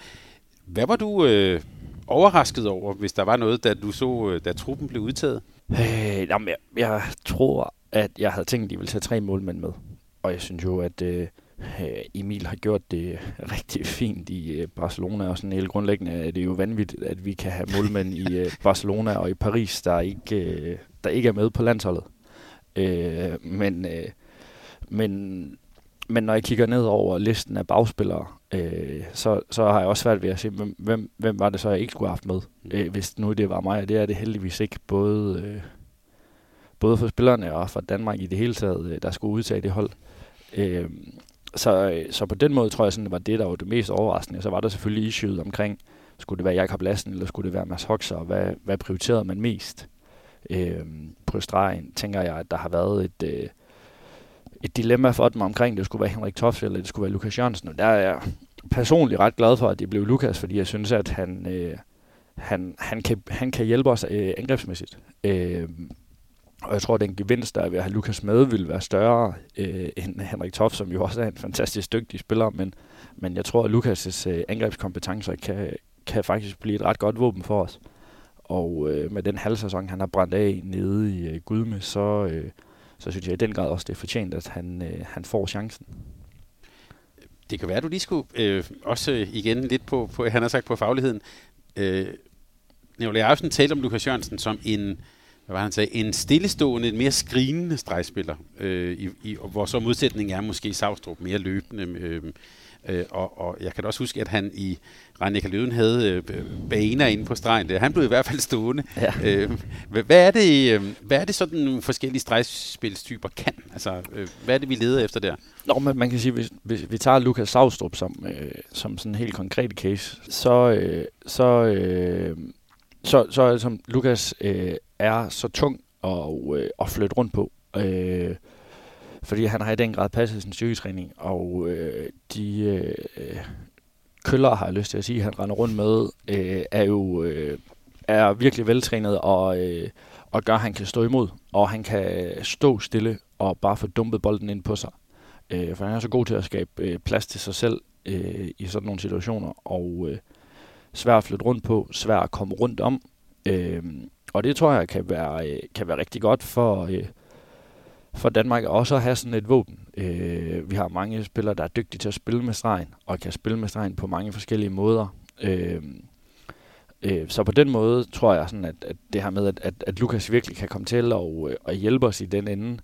Hvad var du øh, overrasket over, hvis der var noget, da du så, øh, da truppen blev udtaget? Øh, jamen, jeg, jeg tror, at jeg havde tænkt, at de ville tage tre målmænd med. Og jeg synes jo, at øh, Emil har gjort det rigtig fint i øh, Barcelona, og sådan helt grundlæggende er det jo vanvittigt, at vi kan have målmænd i øh, Barcelona og i Paris, der ikke, øh, der ikke er med på landsholdet. Øh, men, øh, men, men når jeg kigger ned over listen af bagspillere, øh, så, så har jeg også svært ved at se, hvem, hvem, hvem var det så, jeg ikke skulle have haft med, øh, hvis nu det var mig, og det er det heldigvis ikke, både, øh, både for spillerne og for Danmark i det hele taget, øh, der skulle udtage det hold. Øh, så, øh, så på den måde tror jeg, sådan, det var det, der var det mest overraskende. Så var der selvfølgelig issueet omkring, skulle det være Jakob Lassen, eller skulle det være Mads Hoxer, og hvad, hvad prioriterede man mest? Øh, på stregen tænker jeg, at der har været et, øh, et dilemma for dem omkring, det skulle være Henrik Toft, eller det skulle være Lukas Jørgensen. Og der er jeg personligt ret glad for, at det blev Lukas, fordi jeg synes, at han, øh, han, han, kan, han kan hjælpe os øh, angrebsmæssigt. Øh, og jeg tror, at den gevinst, der er ved at have Lukas med, vil være større øh, end Henrik Toft, som jo også er en fantastisk dygtig spiller. Men, men jeg tror, at Lukas' øh, angrebskompetencer kan, kan faktisk blive et ret godt våben for os. Og øh, med den halvsæson, han har brændt af nede i øh, Gudme, så, øh, så synes jeg i den grad også, det er fortjent, at han, øh, han får chancen. det kan være, at du lige skulle øh, også igen lidt på, på, han har sagt på fagligheden. Øh, Nicolai Ejersen talte om Lukas Jørgensen som en, hvad var han sagde, en stillestående, en mere skrigende stregspiller, øh, i, i, hvor så modsætningen er måske Savstrup mere løbende. Øh, øh, og, og jeg kan også huske, at han i Rannika Løven havde øh, baner inde på stregen. Der. Han blev i hvert fald stående. Ja. Øh, hvad, er det, øh, hvad er det sådan forskellige stregspilstyper kan? Altså, øh, hvad er det, vi leder efter der? Nå, men man kan sige, hvis, hvis vi tager Lukas Savstrup som, øh, som sådan en helt konkret case, så, øh, så, øh, så, så som Lukas øh, er så tung at, øh, at flytte rundt på. Øh, fordi han har i den grad passet sin styrketræning, og øh, de øh, køller, har jeg lyst til at sige, han render rundt med, øh, er jo øh, er virkelig veltrænet og, øh, og gør, at han kan stå imod, og han kan stå stille og bare få dumpet bolden ind på sig. Øh, for han er så god til at skabe øh, plads til sig selv øh, i sådan nogle situationer, og øh, svær at flytte rundt på, svær at komme rundt om. Øh, og det tror jeg kan være, øh, kan være rigtig godt for, øh, for Danmark også at have sådan et våben. Øh, vi har mange spillere, der er dygtige til at spille med stregen, og kan spille med stregen på mange forskellige måder. Øh, øh, så på den måde tror jeg, sådan, at, at det her med, at, at, at Lukas virkelig kan komme til og, øh, og hjælpe os i den ende,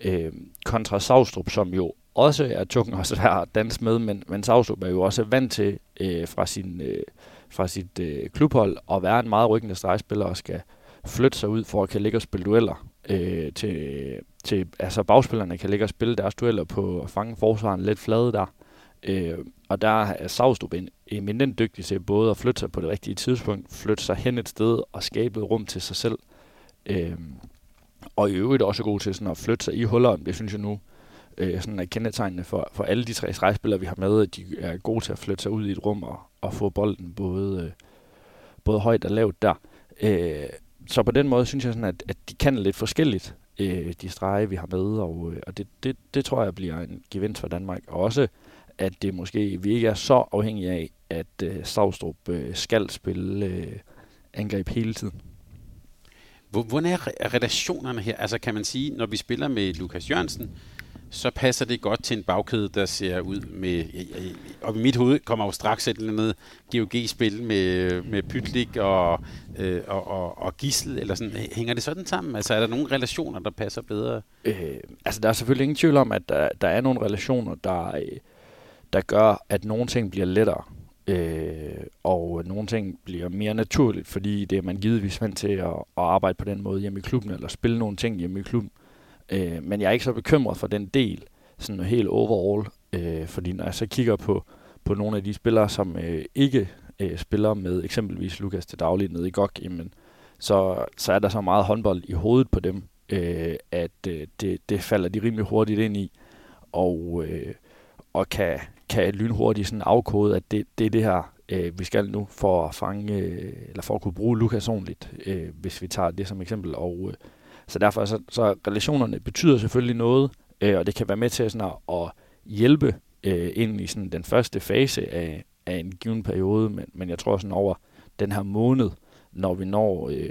øh, kontra Savstrup, som jo også er tung og svær at danse med, men, men Savstrup er jo også vant til øh, fra, sin, øh, fra sit øh, klubhold at være en meget rykkende stregspiller og skal flytte sig ud for at kan ligge og spille dueller øh, til, til, altså bagspillerne kan ligge og spille deres dueller på at fange forsvaren lidt flade der. Øh, og der er Savstrup en eminent dygtig til både at flytte sig på det rigtige tidspunkt, flytte sig hen et sted og skabe et rum til sig selv. Øh, og i øvrigt også god til sådan at flytte sig i hullerne. Det synes jeg nu øh, sådan er kendetegnende for, for alle de tre stregspillere, vi har med, at de er gode til at flytte sig ud i et rum og, og få bolden både, øh, både højt og lavt der. Øh, så på den måde synes jeg, sådan, at, at de kan lidt forskelligt, øh, de strege, vi har med, og, øh, og det, det, det tror jeg bliver en gevinst for Danmark. Og også, at det måske vi ikke er så afhængige af, at øh, Stavstrup øh, skal spille øh, angreb hele tiden. Hvordan er relationerne her? Altså kan man sige, når vi spiller med Lukas Jørgensen, så passer det godt til en bagkæde, der ser ud med... Og i mit hoved kommer jo straks et eller andet GOG-spil med, med Pytlik og, øh, og, og, og Gissel, eller sådan. Hænger det sådan sammen? Altså er der nogle relationer, der passer bedre? Øh, altså der er selvfølgelig ingen tvivl om, at der, der er nogle relationer, der, øh, der gør, at nogle ting bliver lettere. Øh, og nogle ting bliver mere naturligt, fordi det er man givetvis vant til at, at arbejde på den måde hjemme i klubben, eller spille nogle ting hjemme i klubben. Øh, Øh, men jeg er ikke så bekymret for den del, sådan helt overall, øh, fordi når jeg så kigger på, på nogle af de spillere, som øh, ikke øh, spiller med eksempelvis Lukas til daglig nede i GOG, jamen, så, så er der så meget håndbold i hovedet på dem, øh, at øh, det, det falder de rimelig hurtigt ind i, og, øh, og kan, kan lynhurtigt sådan afkode, at det, det er det her, øh, vi skal nu for at fange, øh, eller for at kunne bruge Lukas ordentligt, øh, hvis vi tager det som eksempel, og øh, så derfor så, så relationerne betyder selvfølgelig noget, øh, og det kan være med til sådan at, at hjælpe øh, ind i sådan den første fase af, af en given periode, men, men jeg tror sådan over den her måned, når vi når øh,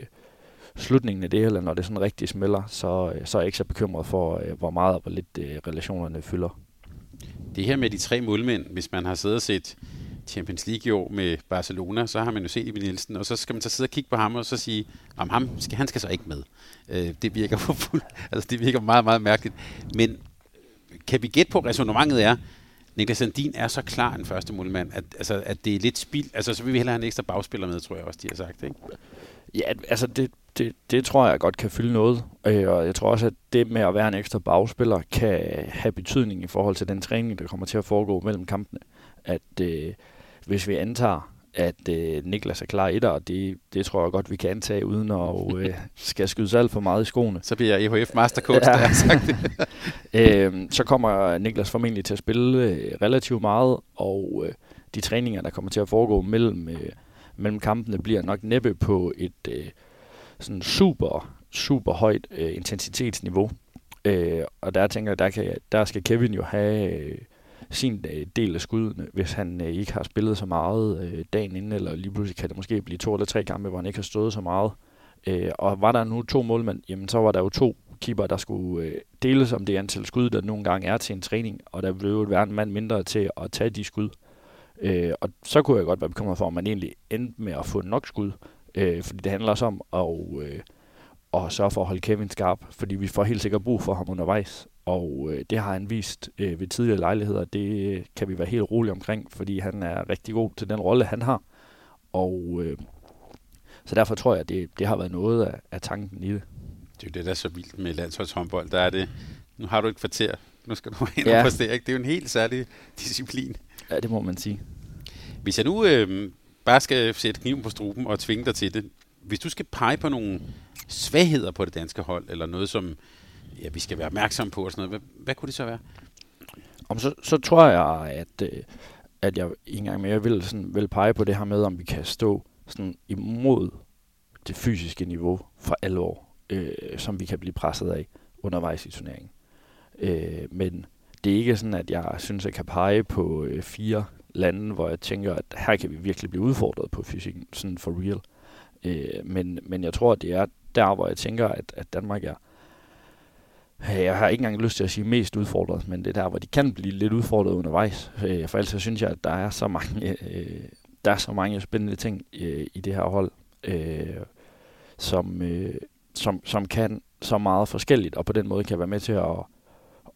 slutningen af det, eller når det sådan rigtig smelter, så, øh, så er jeg ikke så bekymret for, øh, hvor meget og hvor lidt øh, relationerne fylder. Det her med de tre målmænd, hvis man har siddet og set Champions League i år med Barcelona, så har man jo set Emil Nielsen, og så skal man så sidde og kigge på ham og så sige, om ham skal, han skal så ikke med. Øh, det virker for fuld, altså det virker meget, meget mærkeligt. Men kan vi gætte på, at resonemanget er, Niklas Sandin er så klar en første målmand, at, altså, at det er lidt spild. Altså, så vil vi hellere have en ekstra bagspiller med, tror jeg også, de har sagt, ikke? Ja, altså det, det, det tror jeg godt kan fylde noget. Øh, og jeg tror også, at det med at være en ekstra bagspiller kan have betydning i forhold til den træning, der kommer til at foregå mellem kampene. At øh, hvis vi antager, at øh, Niklas er klar i det, og det, det tror jeg godt, vi kan antage, uden at øh, skal skyde alt for meget i skoene. Så bliver jeg EHF Mastercoach, ja. der har sagt det. øh, så kommer Niklas formentlig til at spille øh, relativt meget, og øh, de træninger, der kommer til at foregå mellem, øh, mellem kampene, bliver nok næppe på et øh, sådan super, super højt øh, intensitetsniveau. Øh, og der tænker jeg, der, kan, der skal Kevin jo have... Øh, sin øh, del af skuddene, hvis han øh, ikke har spillet så meget øh, dagen inden, eller lige pludselig kan det måske blive to eller tre kampe, hvor han ikke har stået så meget. Øh, og var der nu to målmænd, jamen så var der jo to keeper, der skulle øh, deles om det antal skud, der nogle gange er til en træning, og der ville jo være en mand mindre til at tage de skud. Øh, og så kunne jeg godt være bekymret for, om man egentlig endte med at få nok skud, øh, fordi det handler også om at, øh, at sørge for at holde Kevin skarp, fordi vi får helt sikkert brug for ham undervejs, og øh, det har han vist øh, ved tidligere lejligheder, det kan vi være helt rolige omkring, fordi han er rigtig god til den rolle, han har, og øh, så derfor tror jeg, at det, det har været noget af, af tanken i det. Det er jo det, der er så vildt med landsholdshåndbold. Der er det, nu har du et kvarter, nu skal du ind ja. og præstere. Ikke? Det er jo en helt særlig disciplin. Ja, det må man sige. Hvis jeg nu øh, bare skal sætte kniven på struben og tvinge dig til det, hvis du skal pege på nogle svagheder på det danske hold, eller noget, som ja, vi skal være opmærksom på, og sådan noget, hvad, hvad kunne det så være? Om så, så tror jeg, at, øh, at jeg en gang mere vil, sådan, vil pege på det her med, om vi kan stå sådan imod det fysiske niveau for alvor, øh, som vi kan blive presset af undervejs i turneringen. Øh, men det er ikke sådan, at jeg synes, at jeg kan pege på øh, fire lande, hvor jeg tænker, at her kan vi virkelig blive udfordret på fysikken, sådan for real. Øh, men, men jeg tror, at det er der, hvor jeg tænker, at, at Danmark er, Øh, jeg har ikke engang lyst til at sige mest udfordret, men det er der, hvor de kan blive lidt udfordret undervejs. Øh, for ellers synes jeg, at der er så mange, øh, der er så mange spændende ting øh, i det her hold, øh, som, øh, som, som kan så meget forskelligt, og på den måde kan være med til at,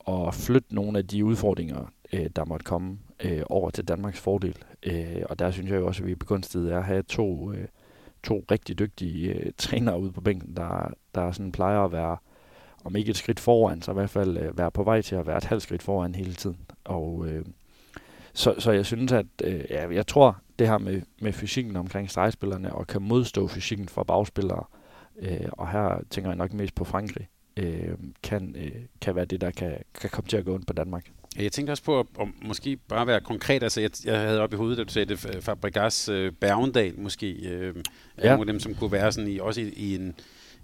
at flytte nogle af de udfordringer, øh, der måtte komme øh, over til Danmarks fordel. Øh, og der synes jeg jo også, at vi er begunstiget af at have to, øh, to rigtig dygtige øh, trænere ude på bænken, der, der sådan plejer at være, om ikke et skridt foran, så i hvert fald øh, være på vej til at være et halvt skridt foran hele tiden. Og øh, så, så jeg synes, at øh, ja, jeg tror, det her med, med fysikken omkring stregspillerne, og kan modstå fysikken fra bagspillere, øh, og her tænker jeg nok mest på Frankrig, øh, kan, øh, kan være det, der kan, kan komme til at gå ind på Danmark. Jeg tænkte også på at, at måske bare være konkret. Altså, jeg, jeg havde op i hovedet, da du sagde det, Fabregas øh, Bergendal måske. Øh, ja. Nogle af dem, som kunne være sådan i, også i, i, en,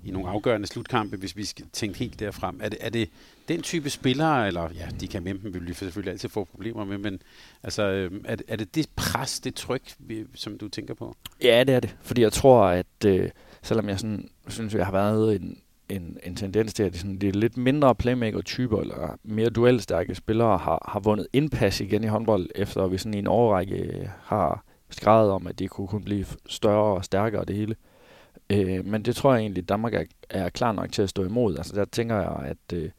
i nogle afgørende slutkampe, hvis vi skal tænke helt derfrem. Er det, er det den type spillere, eller ja, de kan med dem, vil vi selvfølgelig altid få problemer med, men altså, øhm, er, det, er det det pres, det tryk, som du tænker på? Ja, det er det. Fordi jeg tror, at øh, selvom jeg sådan, synes, jeg har været en, en, en tendens til, at de, sådan, de lidt mindre playmaker-typer, eller mere duelstærke spillere, har, har vundet indpas igen i håndbold, efter vi sådan i en årrække har skrevet om, at de kunne kunne blive større og stærkere det hele. Øh, men det tror jeg egentlig, at Danmark er, er klar nok til at stå imod. Altså der tænker jeg, at øh,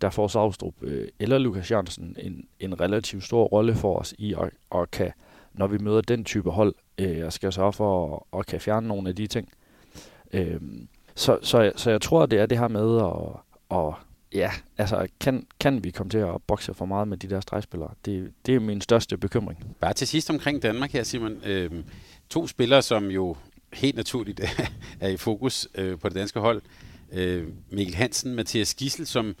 der får Savstrup øh, eller Lukas Jørgensen en, en relativt stor rolle for os i at, at kan, når vi møder den type hold, øh, og skal sørge for at, at kan fjerne nogle af de ting. Øh, så, så, så jeg tror, det er det her med at, og ja, altså kan, kan vi komme til at bokse for meget med de der stregspillere? Det, det er min største bekymring. Bare til sidst omkring Danmark her, Simon. Øh, to spillere, som jo helt naturligt er i fokus øh, på det danske hold. Øh, Mikkel Hansen, Mathias Gissel, som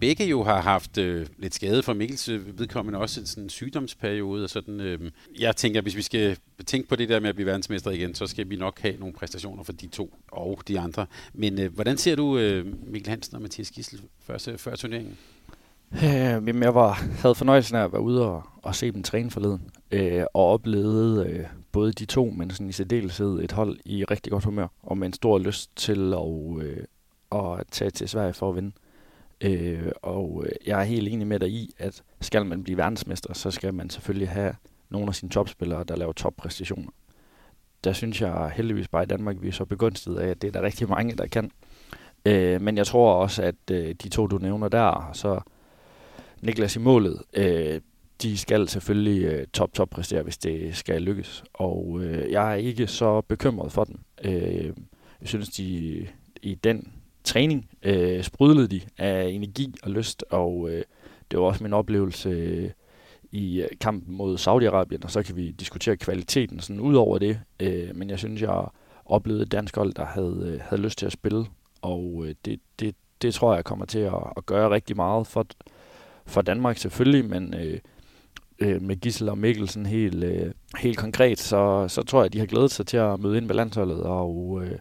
begge jo har haft øh, lidt skade for Mikkels øh, vedkommende også en sådan sygdomsperiode og sådan. Øh, jeg tænker, hvis vi skal tænke på det der med at blive verdensmester igen, så skal vi nok have nogle præstationer for de to og de andre. Men øh, hvordan ser du øh, Mikkel Hansen og Mathias Gissel før, før turneringen? Øh, jeg var, havde fornøjelsen af at være ude og, og se dem træne forleden, øh, og oplevede øh, både de to, men sådan i særdeleshed et hold i rigtig godt humør, og med en stor lyst til at, øh, at tage til Sverige for at vinde. Øh, og øh, jeg er helt enig med dig i, at skal man blive verdensmester, så skal man selvfølgelig have nogle af sine topspillere, der laver toppræstationer. Der synes jeg heldigvis bare i Danmark, vi er så begunstiget af, at det er der rigtig mange, der kan. Øh, men jeg tror også, at øh, de to, du nævner der, så Niklas i målet, øh, de skal selvfølgelig øh, top, top præstere, hvis det skal lykkes. Og øh, jeg er ikke så bekymret for den. Øh, jeg synes, de i den træning øh, sprudlede de af energi og lyst, og øh, det var også min oplevelse øh, i øh, kampen mod Saudi-Arabien, og så kan vi diskutere kvaliteten sådan ud over det, øh, men jeg synes, jeg oplevede et dansk hold, der havde, øh, havde lyst til at spille, og øh, det, det, det tror jeg kommer til at, at gøre rigtig meget for, for Danmark selvfølgelig, men øh, øh, med Gissel og Mikkelsen helt, øh, helt konkret, så, så tror jeg, at de har glædet sig til at møde ind med landsholdet, og, øh,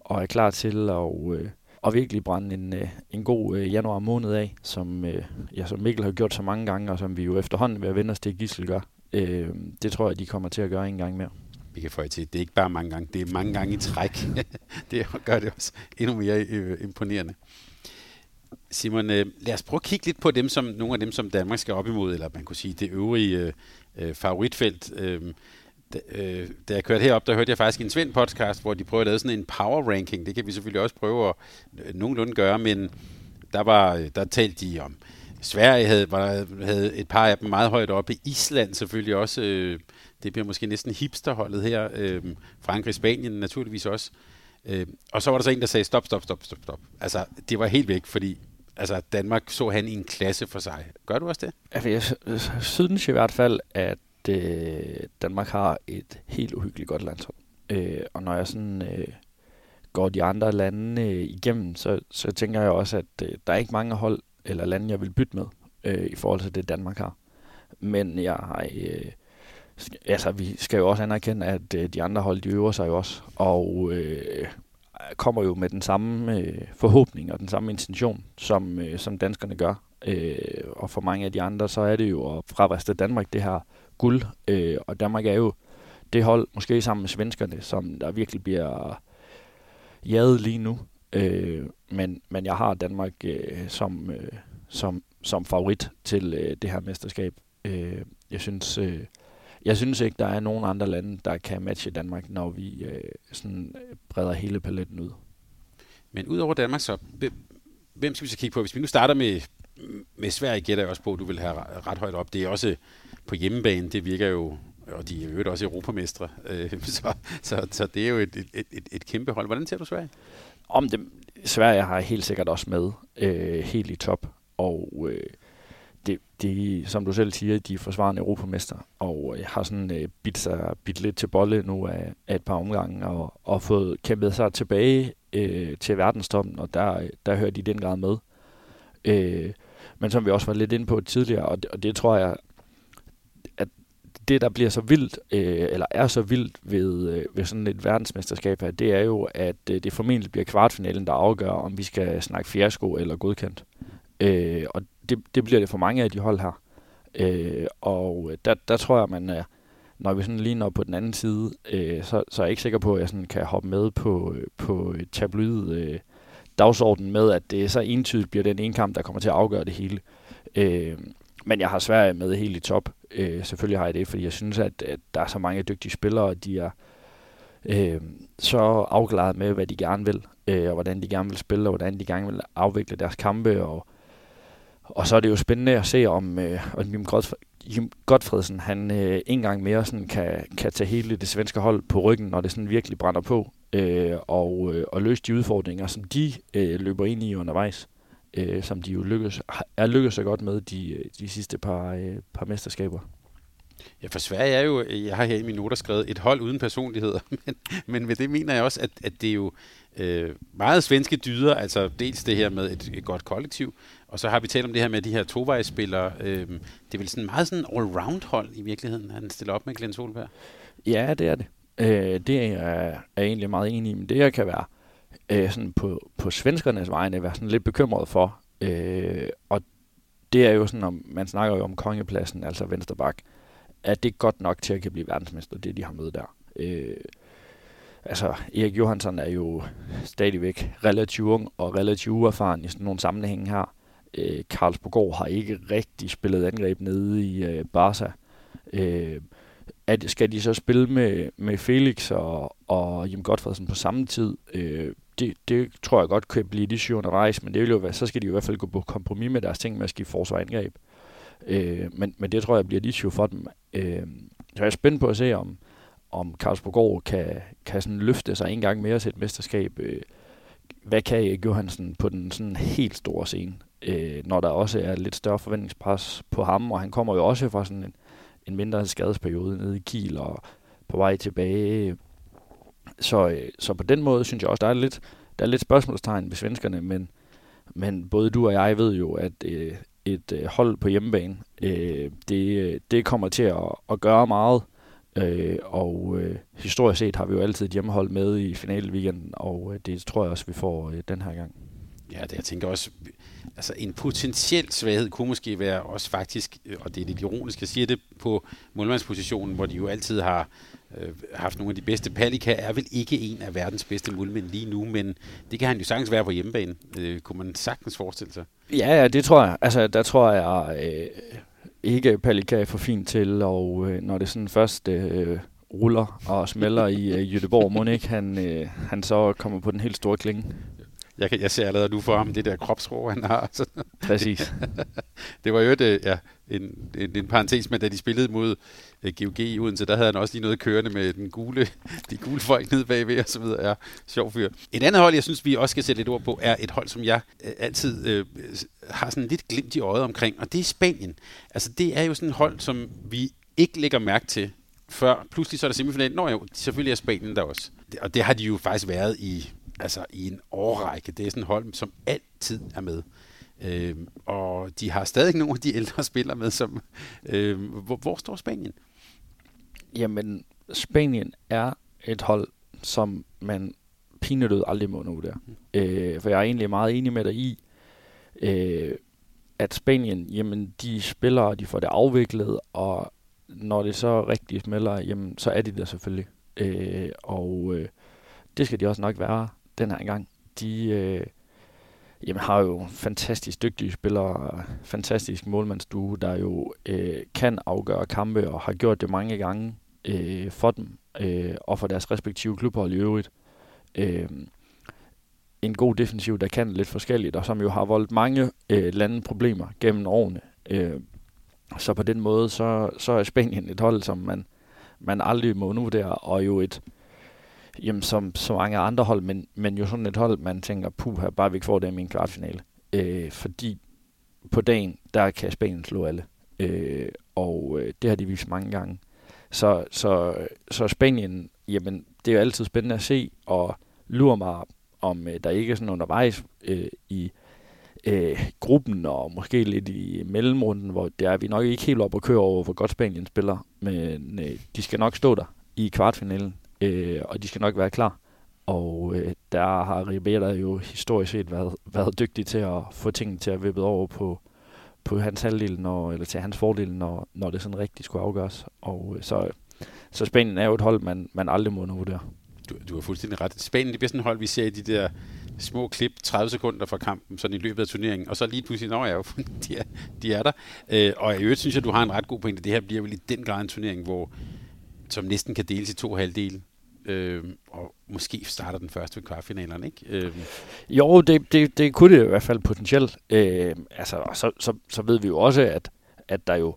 og er klar til at, øh, og virkelig brænde en, øh, en god øh, januar måned af, som, øh, ja, som Mikkel har gjort så mange gange, og som vi jo efterhånden ved at vende os til Gissel gør. Øh, det tror jeg, de kommer til at gøre en gang mere. Vi kan få til, det er ikke bare mange gange, det er mange gange i træk. det gør det også endnu mere øh, imponerende. Simon, øh, lad os prøve at kigge lidt på dem, som nogle af dem, som Danmark skal op imod, eller man kunne sige det øvrige øh, øh favoritfelt. Øh, da, øh, da jeg kørte herop, der hørte jeg faktisk en Svend podcast, hvor de prøvede at lave sådan en power ranking. Det kan vi selvfølgelig også prøve at øh, nogenlunde gøre, men der var øh, der talte de om Sverige havde, var, havde et par af dem meget højt oppe. Island selvfølgelig også. Øh, det bliver måske næsten hipsterholdet her. Øh, Frankrig, Spanien naturligvis også. Øh, Øh, og så var der så en, der sagde stop, stop, stop, stop, stop. Altså, det var helt væk, fordi altså, Danmark så han i en klasse for sig. Gør du også det? Altså, jeg øh, synes i hvert fald, at øh, Danmark har et helt uhyggeligt godt landshold. Øh, og når jeg sådan øh, går de andre lande øh, igennem, så, så tænker jeg også, at øh, der er ikke mange hold eller lande, jeg vil bytte med øh, i forhold til det, Danmark har. Men jeg har... Øh, altså, vi skal jo også anerkende, at øh, de andre hold, de øver sig jo også. Og øh, kommer jo med den samme øh, forhåbning og den samme intention, som, øh, som danskerne gør. Øh, og for mange af de andre, så er det jo at fravriste Danmark det her guld. Øh, og Danmark er jo det hold, måske sammen med svenskerne, som der virkelig bliver jaget lige nu. Øh, men, men jeg har Danmark øh, som, øh, som, som favorit til øh, det her mesterskab. Øh, jeg synes... Øh, jeg synes ikke, der er nogen andre lande, der kan matche Danmark, når vi øh, sådan breder hele paletten ud. Men udover Danmark, så hvem skal vi så kigge på? Hvis vi nu starter med, med Sverige, gætter jeg også på, at du vil have ret højt op. Det er også på hjemmebane, det virker jo, og de er jo også europamestre, øh, så, så, så det er jo et, et, et, et kæmpe hold. Hvordan ser du Sverige? Om det, Sverige har helt sikkert også med øh, helt i top, og øh, det, det, som du selv siger, de er forsvarende europamester, og jeg har sådan øh, bidt, sig, bidt lidt til bolle nu af, af et par omgange, og, og fået kæmpet sig tilbage øh, til verdenstoppen, og der, der hører de den grad med. Øh, men som vi også var lidt inde på tidligere, og det, og det tror jeg, at det, der bliver så vildt, øh, eller er så vildt ved, øh, ved sådan et verdensmesterskab her, det er jo, at øh, det formentlig bliver kvartfinalen, der afgør, om vi skal snakke fiasko eller godkendt. Øh, og det, det bliver det for mange af de hold her. Øh, og øh, der, der tror jeg, man er, når vi sådan lige når på den anden side, øh, så, så er jeg ikke sikker på, at jeg sådan kan hoppe med på, øh, på øh, tabloid øh, dagsordenen med, at det så entydigt bliver den ene kamp, der kommer til at afgøre det hele. Øh, men jeg har Sverige med helt i top. Øh, selvfølgelig har jeg det, fordi jeg synes, at, at der er så mange dygtige spillere, og de er øh, så afklaret med, hvad de gerne vil, øh, og hvordan de gerne vil spille, og hvordan de gerne vil afvikle deres kampe, og og så er det jo spændende at se, om, øh, om Jim, Jim Godfredsen han øh, en gang mere sådan kan, kan tage hele det svenske hold på ryggen, når det sådan virkelig brænder på, øh, og, øh, og løse de udfordringer, som de øh, løber ind i undervejs, øh, som de jo lykkes, er lykkedes så godt med de, øh, de sidste par, øh, par mesterskaber. Ja, for Sverige er jo, jeg har her i mine noter skrevet, et hold uden personligheder, men, men med det mener jeg også, at, at det er jo øh, meget svenske dyder, altså dels det her med et, et godt kollektiv, og så har vi talt om det her med de her tovejsspillere. Øh, det er vel sådan meget sådan all-round hold i virkeligheden, han stiller op med Glenn Solberg. Ja, det er det. Øh, det er jeg er egentlig meget enig i, men det jeg kan være øh, sådan på, på svenskernes vegne være sådan lidt bekymret for, øh, og det er jo sådan, om, man snakker jo om kongepladsen, altså Vensterbak, at det er godt nok til at kan blive verdensmester, det de har med der. Øh, altså, Erik Johansson er jo stadigvæk relativt ung og relativt uerfaren i sådan nogle sammenhænge her. Øh, Karlsborg har ikke rigtig spillet angreb nede i øh, Barca. Øh, at, skal de så spille med, med Felix og, og Jim Godfredsen på samme tid? Øh, det, det tror jeg godt kan blive de undervejs, men det vil jo være, så skal de i hvert fald gå på kompromis med deres ting med at skifte forsvar angreb. Øh, men, men det tror jeg bliver et issue for dem. Øh, så jeg er spændt på at se, om, om Karlsborg kan, kan sådan løfte sig en gang mere til et mesterskab. Øh, hvad kan Erik Johansen på den sådan helt store scene, øh, når der også er lidt større forventningspres på ham, og han kommer jo også fra sådan en, en mindre skadesperiode nede i Kiel og på vej tilbage. Så, øh, så på den måde synes jeg også, der er lidt, der er lidt spørgsmålstegn ved svenskerne, men, men både du og jeg ved jo, at øh, et øh, hold på hjemmebane, øh, det, øh, det kommer til at, at gøre meget. Øh, og øh, historisk set har vi jo altid et hjemmehold med i finaleweekenden, og øh, det tror jeg også, vi får øh, den her gang. Ja, det jeg tænker også, altså en potentiel svaghed kunne måske være også faktisk, øh, og det er lidt ironisk, jeg siger det på målmandspositionen, hvor de jo altid har øh, haft nogle af de bedste. Palika er vel ikke en af verdens bedste målmænd lige nu, men det kan han jo sagtens være på hjemmebane. Øh, kunne man sagtens forestille sig. Ja, ja, det tror jeg. Altså, der tror jeg øh, ikke, Palika er for fint til, og øh, når det sådan først øh, ruller og smelter i øh, Jødeborg, må ikke han, øh, han så kommer på den helt store klinge. Jeg, kan, jeg ser allerede nu for ham det der kropsrå, han har. Præcis. det var jo et, øh, ja, en, en, en parentes med, da de spillede mod uh, GOG i Odense, der havde han også lige noget kørende med den gule, de gule folk nede bagved og så videre. Ja, sjov fyr. Et andet hold, jeg synes, vi også skal sætte lidt ord på, er et hold, som jeg uh, altid uh, har sådan lidt glimt i øjet omkring, og det er Spanien. Altså, det er jo sådan et hold, som vi ikke lægger mærke til før pludselig så er der semifinalen. Nå jo, selvfølgelig er Spanien der også. Og det har de jo faktisk været i, altså, i en årrække. Det er sådan et hold, som altid er med. Øh, og de har stadig nogle af de ældre spillere med, som... Øh, hvor, hvor står Spanien? Jamen, Spanien er et hold, som man pinedød aldrig må nå der. Mm. Øh, for jeg er egentlig meget enig med dig i, øh, at Spanien, jamen, de spiller, og de får det afviklet, og når det så rigtig smelter, jamen, så er de der selvfølgelig. Øh, og øh, det skal de også nok være den her gang. De øh, jamen, har jo fantastisk dygtige spillere, fantastisk målmandsdue, der jo øh, kan afgøre kampe og har gjort det mange gange øh, for dem øh, og for deres respektive klubhold i øvrigt. Øh, en god defensiv, der kan lidt forskelligt, og som jo har voldt mange øh, lande problemer gennem årene. Øh, så på den måde, så, så er Spanien et hold, som man, man aldrig må undervurdere, og jo et, jamen som så mange andre hold, men, men jo sådan et hold, man tænker, puh, her, bare vi ikke får det i min kvartfinale. Øh, fordi på dagen, der kan Spanien slå alle. Øh, og øh, det har de vist mange gange. Så, så, så Spanien, jamen, det er jo altid spændende at se, og lurer mig, om øh, der ikke er sådan undervejs øh, i øh, gruppen, og måske lidt i mellemrunden, hvor det er vi nok ikke helt op at køre over, hvor godt Spanien spiller, men øh, de skal nok stå der i kvartfinalen, øh, og de skal nok være klar. Og øh, der har Ribera jo historisk set været, været dygtig til at få tingene til at vippe over på, på hans halvdel, når, eller til hans fordel, når, når det sådan rigtigt skulle afgøres. Og øh, så, så Spanien er jo et hold, man, man aldrig må nå der. Du, du har fuldstændig ret. Spanien det bliver sådan et hold, vi ser i de der små klip, 30 sekunder fra kampen, sådan i løbet af turneringen, og så lige pludselig, når jeg jo, de er, de er der. Øh, og i øvrigt synes jeg, du har en ret god pointe. Det her bliver vel i den grad en turnering, hvor som næsten kan deles i to halvdele. Øh, og måske starter den første ved kvartfinalerne, ikke? Øh. Jo, det, det, det kunne det i hvert fald potentielt. Øh, altså, og så, så, så ved vi jo også, at, at der jo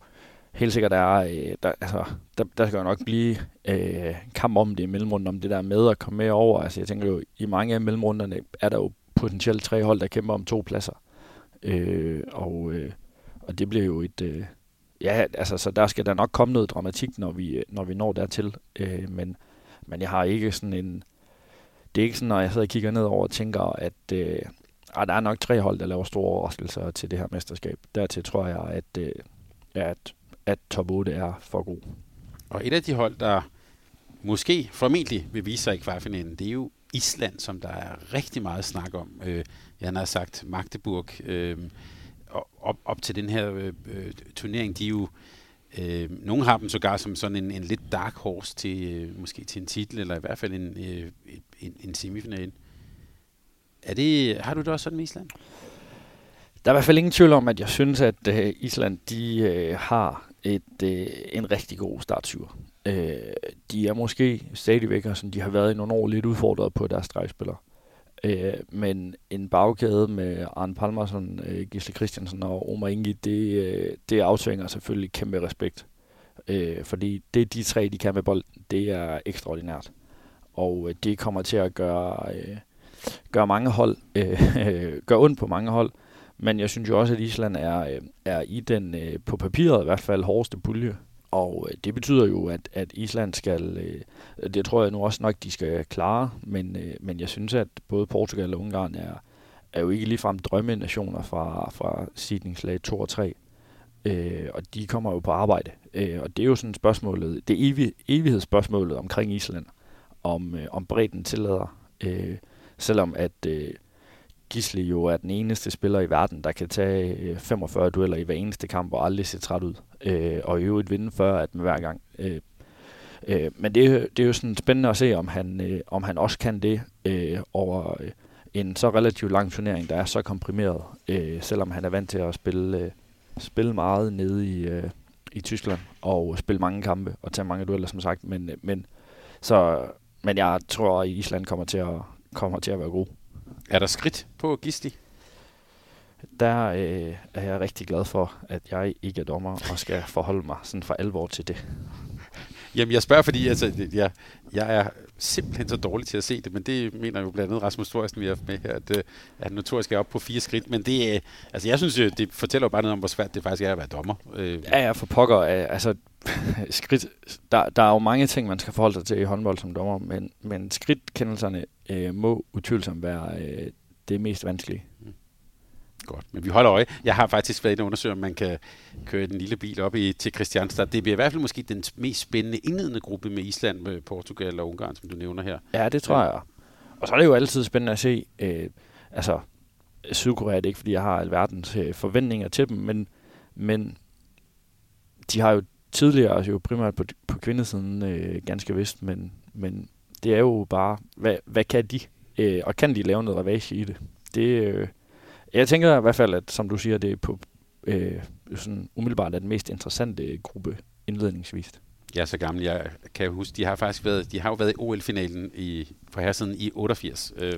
helt sikkert er, øh, der, altså, der, der skal jo nok blive øh, kamp om det i mellemrunden, om det der med at komme med over. Altså jeg tænker jo, i mange af mellemrunderne er der jo potentielt tre hold, der kæmper om to pladser. Øh, og, øh, og det bliver jo et... Øh, ja, altså så der skal der nok komme noget dramatik, når vi, når vi når dertil. Øh, men, men jeg har ikke sådan en... Det er ikke sådan, når jeg sidder og kigger ned over og tænker, at... Øh, ah, der er nok tre hold, der laver store overraskelser til det her mesterskab. Dertil tror jeg, at, øh, at at top 8 er for god. Og et af de hold, der måske formentlig vil vise sig i kvartfinalen, det er jo Island, som der er rigtig meget snak om. Øh, jeg har sagt Magdeburg øh, op, op til den her øh, øh, turnering, de er jo øh, nogle har dem sågar som sådan en, en lidt dark horse til øh, måske til en titel, eller i hvert fald en, øh, en, en semifinal. Er det, har du det også sådan med Island? Der er i hvert fald ingen tvivl om, at jeg synes, at øh, Island de øh, har et, øh, en rigtig god startsyver. Øh, de er måske stadigvæk, som de har været i nogle år, lidt udfordret på deres stregspillere. Øh, men en bagkæde med Arne Palmersen, øh, Gisle Christiansen og Omar Ingi, det, øh, det aftvinger selvfølgelig kæmpe respekt. Øh, fordi det de tre, de kan med bolden, det er ekstraordinært. Og øh, det kommer til at gøre, øh, gøre mange hold, øh, gøre ondt på mange hold, men jeg synes jo også, at Island er, øh, er i den, øh, på papiret i hvert fald, hårdeste pulje. Og øh, det betyder jo, at, at Island skal, øh, det tror jeg nu også nok, de skal klare, men, øh, men jeg synes, at både Portugal og Ungarn er, er jo ikke ligefrem drømmenationer fra, fra sidningslag 2 og 3. Øh, og de kommer jo på arbejde. Øh, og det er jo sådan spørgsmålet, det evig, evighedsspørgsmålet omkring Island, om, øh, om bredden tillader. Øh, selvom at øh, Gisle jo er den eneste spiller i verden, der kan tage øh, 45 dueller i hver eneste kamp og aldrig se træt ud. Øh, og i øvrigt vinde før, at med hver gang. Øh, Øh, men det, det er jo sådan spændende at se, om han, øh, om han også kan det øh, over øh, en så relativt lang turnering, der er så komprimeret, øh, selvom han er vant til at spille, øh, spille meget nede i, øh, i Tyskland og spille mange kampe og tage mange dueller, som sagt. Men, øh, men, så, men jeg tror, at Island kommer til at, kommer til at være god. Er der skridt på Gisti? Der øh, er jeg rigtig glad for, at jeg ikke er dommer og skal forholde mig sådan for alvor til det. Jamen, jeg spørger, fordi altså, jeg, jeg er simpelthen så dårlig til at se det, men det mener jo blandt andet Rasmus Thorsten, vi har med her, at, øh, at notorisk er op på fire skridt. Men det, øh, altså, jeg synes, det fortæller jo bare noget om, hvor svært det faktisk er at være dommer. Øh. Ja, ja, for pokker. Altså, skridt, der, der er jo mange ting, man skal forholde sig til i håndbold som dommer, men, men skridtkendelserne øh, må utvivlsomt være øh, det mest vanskelige. Mm. Godt, men vi holder øje. Jeg har faktisk været inde og undersøge, om man kan køre den lille bil op i, til Christianstad. Det bliver i hvert fald måske den mest spændende indledende gruppe med Island, med Portugal og Ungarn, som du nævner her. Ja, det tror ja. jeg. Og så er det jo altid spændende at se, øh, altså Sydkorea er det ikke, fordi jeg har alverdens øh, forventninger til dem, men, men de har jo tidligere, altså jo primært på, på kvindesiden øh, ganske vist, men, men det er jo bare, hvad, hvad kan de? Øh, og kan de lave noget ravage i det? Det, øh, jeg tænker i hvert fald, at som du siger, det er på øh, sådan umiddelbart er den mest interessante gruppe indledningsvis. Jeg er så gammel, jeg kan huske, de har faktisk været, de har jo været i OL-finalen i, på herresiden i 88. Øh,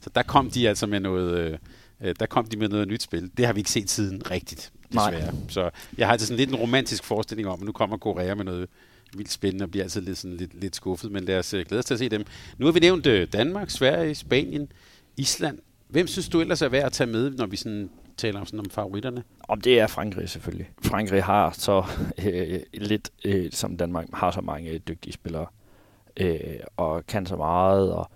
så der kom de altså med noget, øh, øh, der kom de med noget nyt spil. Det har vi ikke set siden rigtigt, desværre. Nej. Så jeg har altså sådan lidt en romantisk forestilling om, at nu kommer Korea med noget vildt spændende og bliver altid lidt, sådan lidt, lidt skuffet, men lad os øh, glæde os til at se dem. Nu har vi nævnt øh, Danmark, Sverige, Spanien, Island. Hvem synes du ellers er værd at tage med, når vi sådan taler om, sådan om favoritterne? Om det er Frankrig selvfølgelig. Frankrig har så øh, lidt, øh, som Danmark har så mange øh, dygtige spillere, øh, og kan så meget, og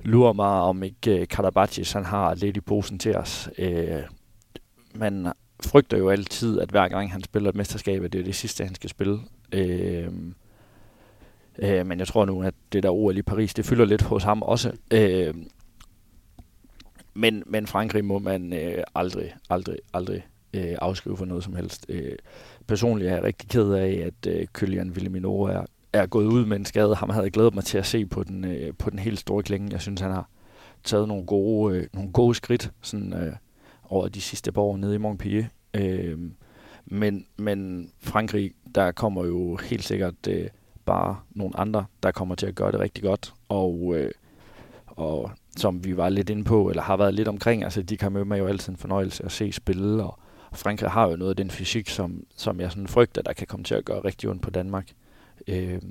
lurer mig, om ikke øh, Karabatis, han har lidt i posen til os. Øh, man frygter jo altid, at hver gang han spiller et mesterskab, det er det sidste, han skal spille. Øh, øh, men jeg tror nu, at det der OL i Paris, det fylder lidt hos ham også. Øh, men, men Frankrig må man øh, aldrig, aldrig, aldrig øh, afskrive for noget som helst. Øh, personligt er jeg rigtig ked af, at øh, Kylian Villemino er, er gået ud med en skade. Ham havde jeg glædet mig til at se på den, øh, på den helt store klinge. Jeg synes, han har taget nogle gode, øh, nogle gode skridt sådan, øh, over de sidste par år nede i Montpellier. Øh, men, men Frankrig, der kommer jo helt sikkert øh, bare nogle andre, der kommer til at gøre det rigtig godt. Og, øh, og som vi var lidt inde på, eller har været lidt omkring, altså de kan med jo altid en fornøjelse at se spille, og Frankrig har jo noget af den fysik, som, som jeg sådan frygter, der kan komme til at gøre rigtig ondt på Danmark. Øh,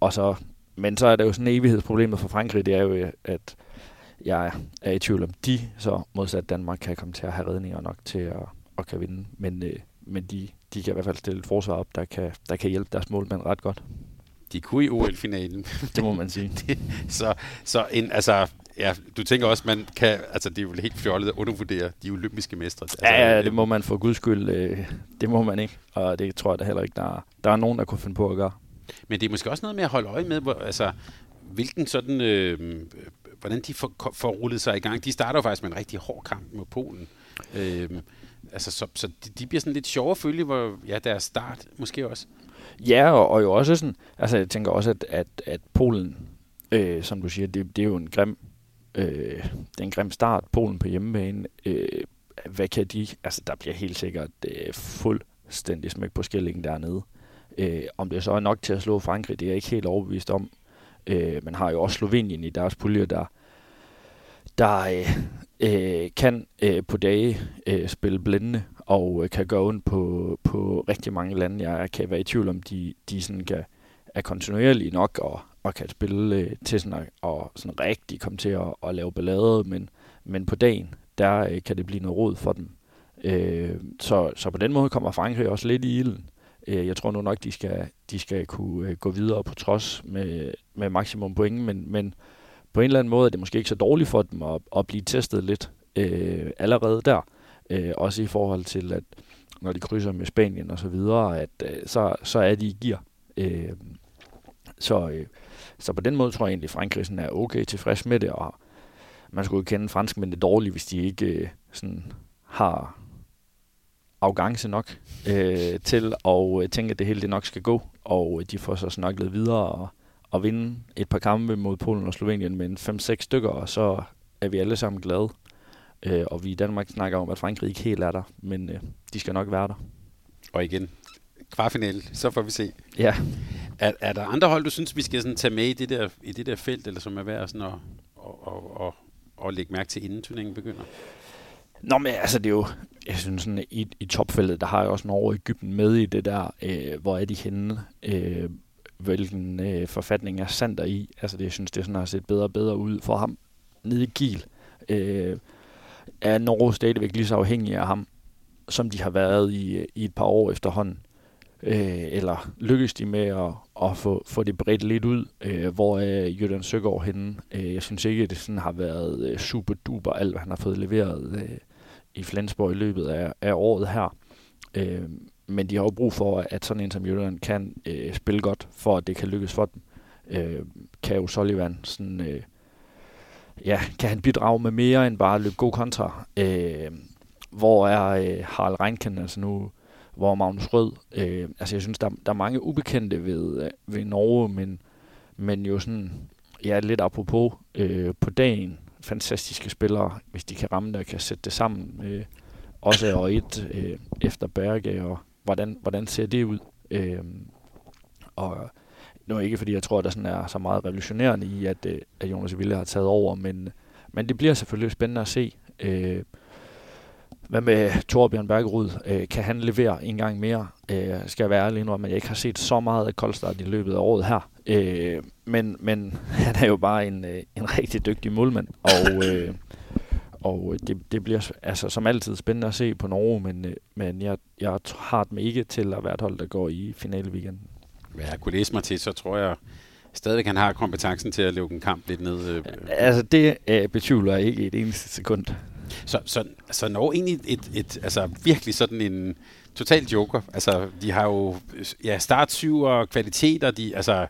og så, men så er det jo sådan evighedsproblemet for Frankrig, det er jo, at jeg er i tvivl om, de så modsat Danmark kan komme til at have redninger nok til at, at kan vinde. Men, øh, men de, de kan i hvert fald stille et forsvar op, der kan, der kan hjælpe deres målmænd ret godt. De kunne i OL-finalen. det må man sige. det, så, så en, altså, ja, du tænker også, man kan, altså det er jo helt fjollet at undervurdere de olympiske mestre. Altså, ja, ja, det må man for guds skyld, øh, det må man ikke, og det tror jeg da heller ikke, der er, der er nogen, der kunne finde på at gøre. Men det er måske også noget med at holde øje med, hvor, altså, hvilken sådan, øh, hvordan de får, får rullet sig i gang. De starter jo faktisk med en rigtig hård kamp mod Polen. Øh, altså, så, så de, de bliver sådan lidt sjove at følge, hvor ja, deres start måske også. Ja, og, og jo også sådan, altså jeg tænker også, at, at, at Polen, øh, som du siger, det, det er jo en grim, øh, det er en grim start, Polen på hjemmebane. Øh, hvad kan de, altså der bliver helt sikkert øh, fuldstændig smæk på skillingen dernede. Øh, om det så er nok til at slå Frankrig, det er jeg ikke helt overbevist om. Øh, man har jo også Slovenien i deres pulje, der, der øh, øh, kan øh, på dage øh, spille blændende og øh, kan gå ondt på, på rigtig mange lande. Jeg kan være i tvivl om, de, de sådan kan, er kontinuerlige nok og, og kan spille øh, til sådan at, og sådan rigtig komme til at, at lave ballade, men, men på dagen, der øh, kan det blive noget råd for dem. Øh, så, så på den måde kommer Frankrig også lidt i ilden. Øh, jeg tror nu nok, de skal, de skal kunne øh, gå videre på trods med, med maksimum point, men, men på en eller anden måde er det måske ikke så dårligt for dem at, at blive testet lidt øh, allerede der. Øh, også i forhold til, at når de krydser med Spanien og så videre, at øh, så, så er de i gear. Øh, så, øh, så på den måde tror jeg egentlig, at Frankrig er okay tilfreds med det, og man skulle kende franskmændene dårligt, hvis de ikke øh, sådan har arrogance nok øh, til at øh, tænke, at det hele det nok skal gå, og de får så snakket videre og, og vinde et par kampe mod Polen og Slovenien med en 5-6 stykker, og så er vi alle sammen glade. Øh, og vi i Danmark snakker om, at Frankrig ikke helt er der, men øh, de skal nok være der. Og igen, kvartfinale, så får vi se. Ja. Er, er der andre hold, du synes, vi skal sådan tage med i det der, i det der felt, eller som er værd sådan at, at, at, at, at lægge mærke til, inden turneringen begynder? Nå, men altså, det er jo, jeg synes sådan, i, i topfeltet, der har jeg også Norge og Ægypten med i det der, øh, hvor er de henne, øh, hvilken øh, forfatning er Sander i. Altså, det, jeg synes, det sådan har set bedre og bedre ud for ham nede i Kiel. Øh, er Norge stadigvæk lige så afhængig af ham, som de har været i, øh, i et par år efterhånden. Øh, eller lykkes de med at, at få, få det bredt lidt ud, øh, hvor er Jørgen Søgaard henne. Øh, jeg synes ikke, at det sådan har været øh, super duper alt, hvad han har fået leveret øh, i Flensborg i løbet af, af året her. Øh, men de har jo brug for, at sådan en som Jørgen kan øh, spille godt, for at det kan lykkes for dem. Øh, kan jo Sullivan sådan... Øh, ja, kan han bidrage med mere end bare at løbe god kontra? Øh, hvor er øh, Harald Reinken, altså nu, hvor er Magnus Rød? Øh, altså jeg synes, der, der er mange ubekendte ved, øh, ved Norge, men, men jo sådan, ja, lidt apropos øh, på dagen, fantastiske spillere, hvis de kan ramme det og kan sætte det sammen. Øh, også og et øh, efter Berge, og hvordan, hvordan ser det ud? Øh, og nu er ikke fordi, jeg tror, at der sådan er så meget revolutionerende i, at, øh, at Jonas Ville har taget over, men, men det bliver selvfølgelig spændende at se. Øh, hvad med Torbjørn Bergerud? Øh, kan han levere en gang mere? Øh, skal jeg være ærlig nu, at jeg ikke har set så meget af Koldstad i løbet af året her. Øh, men, men han er jo bare en, øh, en rigtig dygtig målmand, og, øh, og det, det bliver altså, som altid spændende at se på Norge, men, øh, men jeg, jeg har dem ikke til at være et hold, der går i finale weekenden hvad jeg kunne læse mig til, så tror jeg stadig, han har kompetencen til at lukke en kamp lidt ned. Øh. Altså, det øh, betvivler jeg ikke et eneste sekund. Så, så, så når egentlig et, et, altså virkelig sådan en total joker. Altså, de har jo ja, start syv og kvaliteter, de, altså,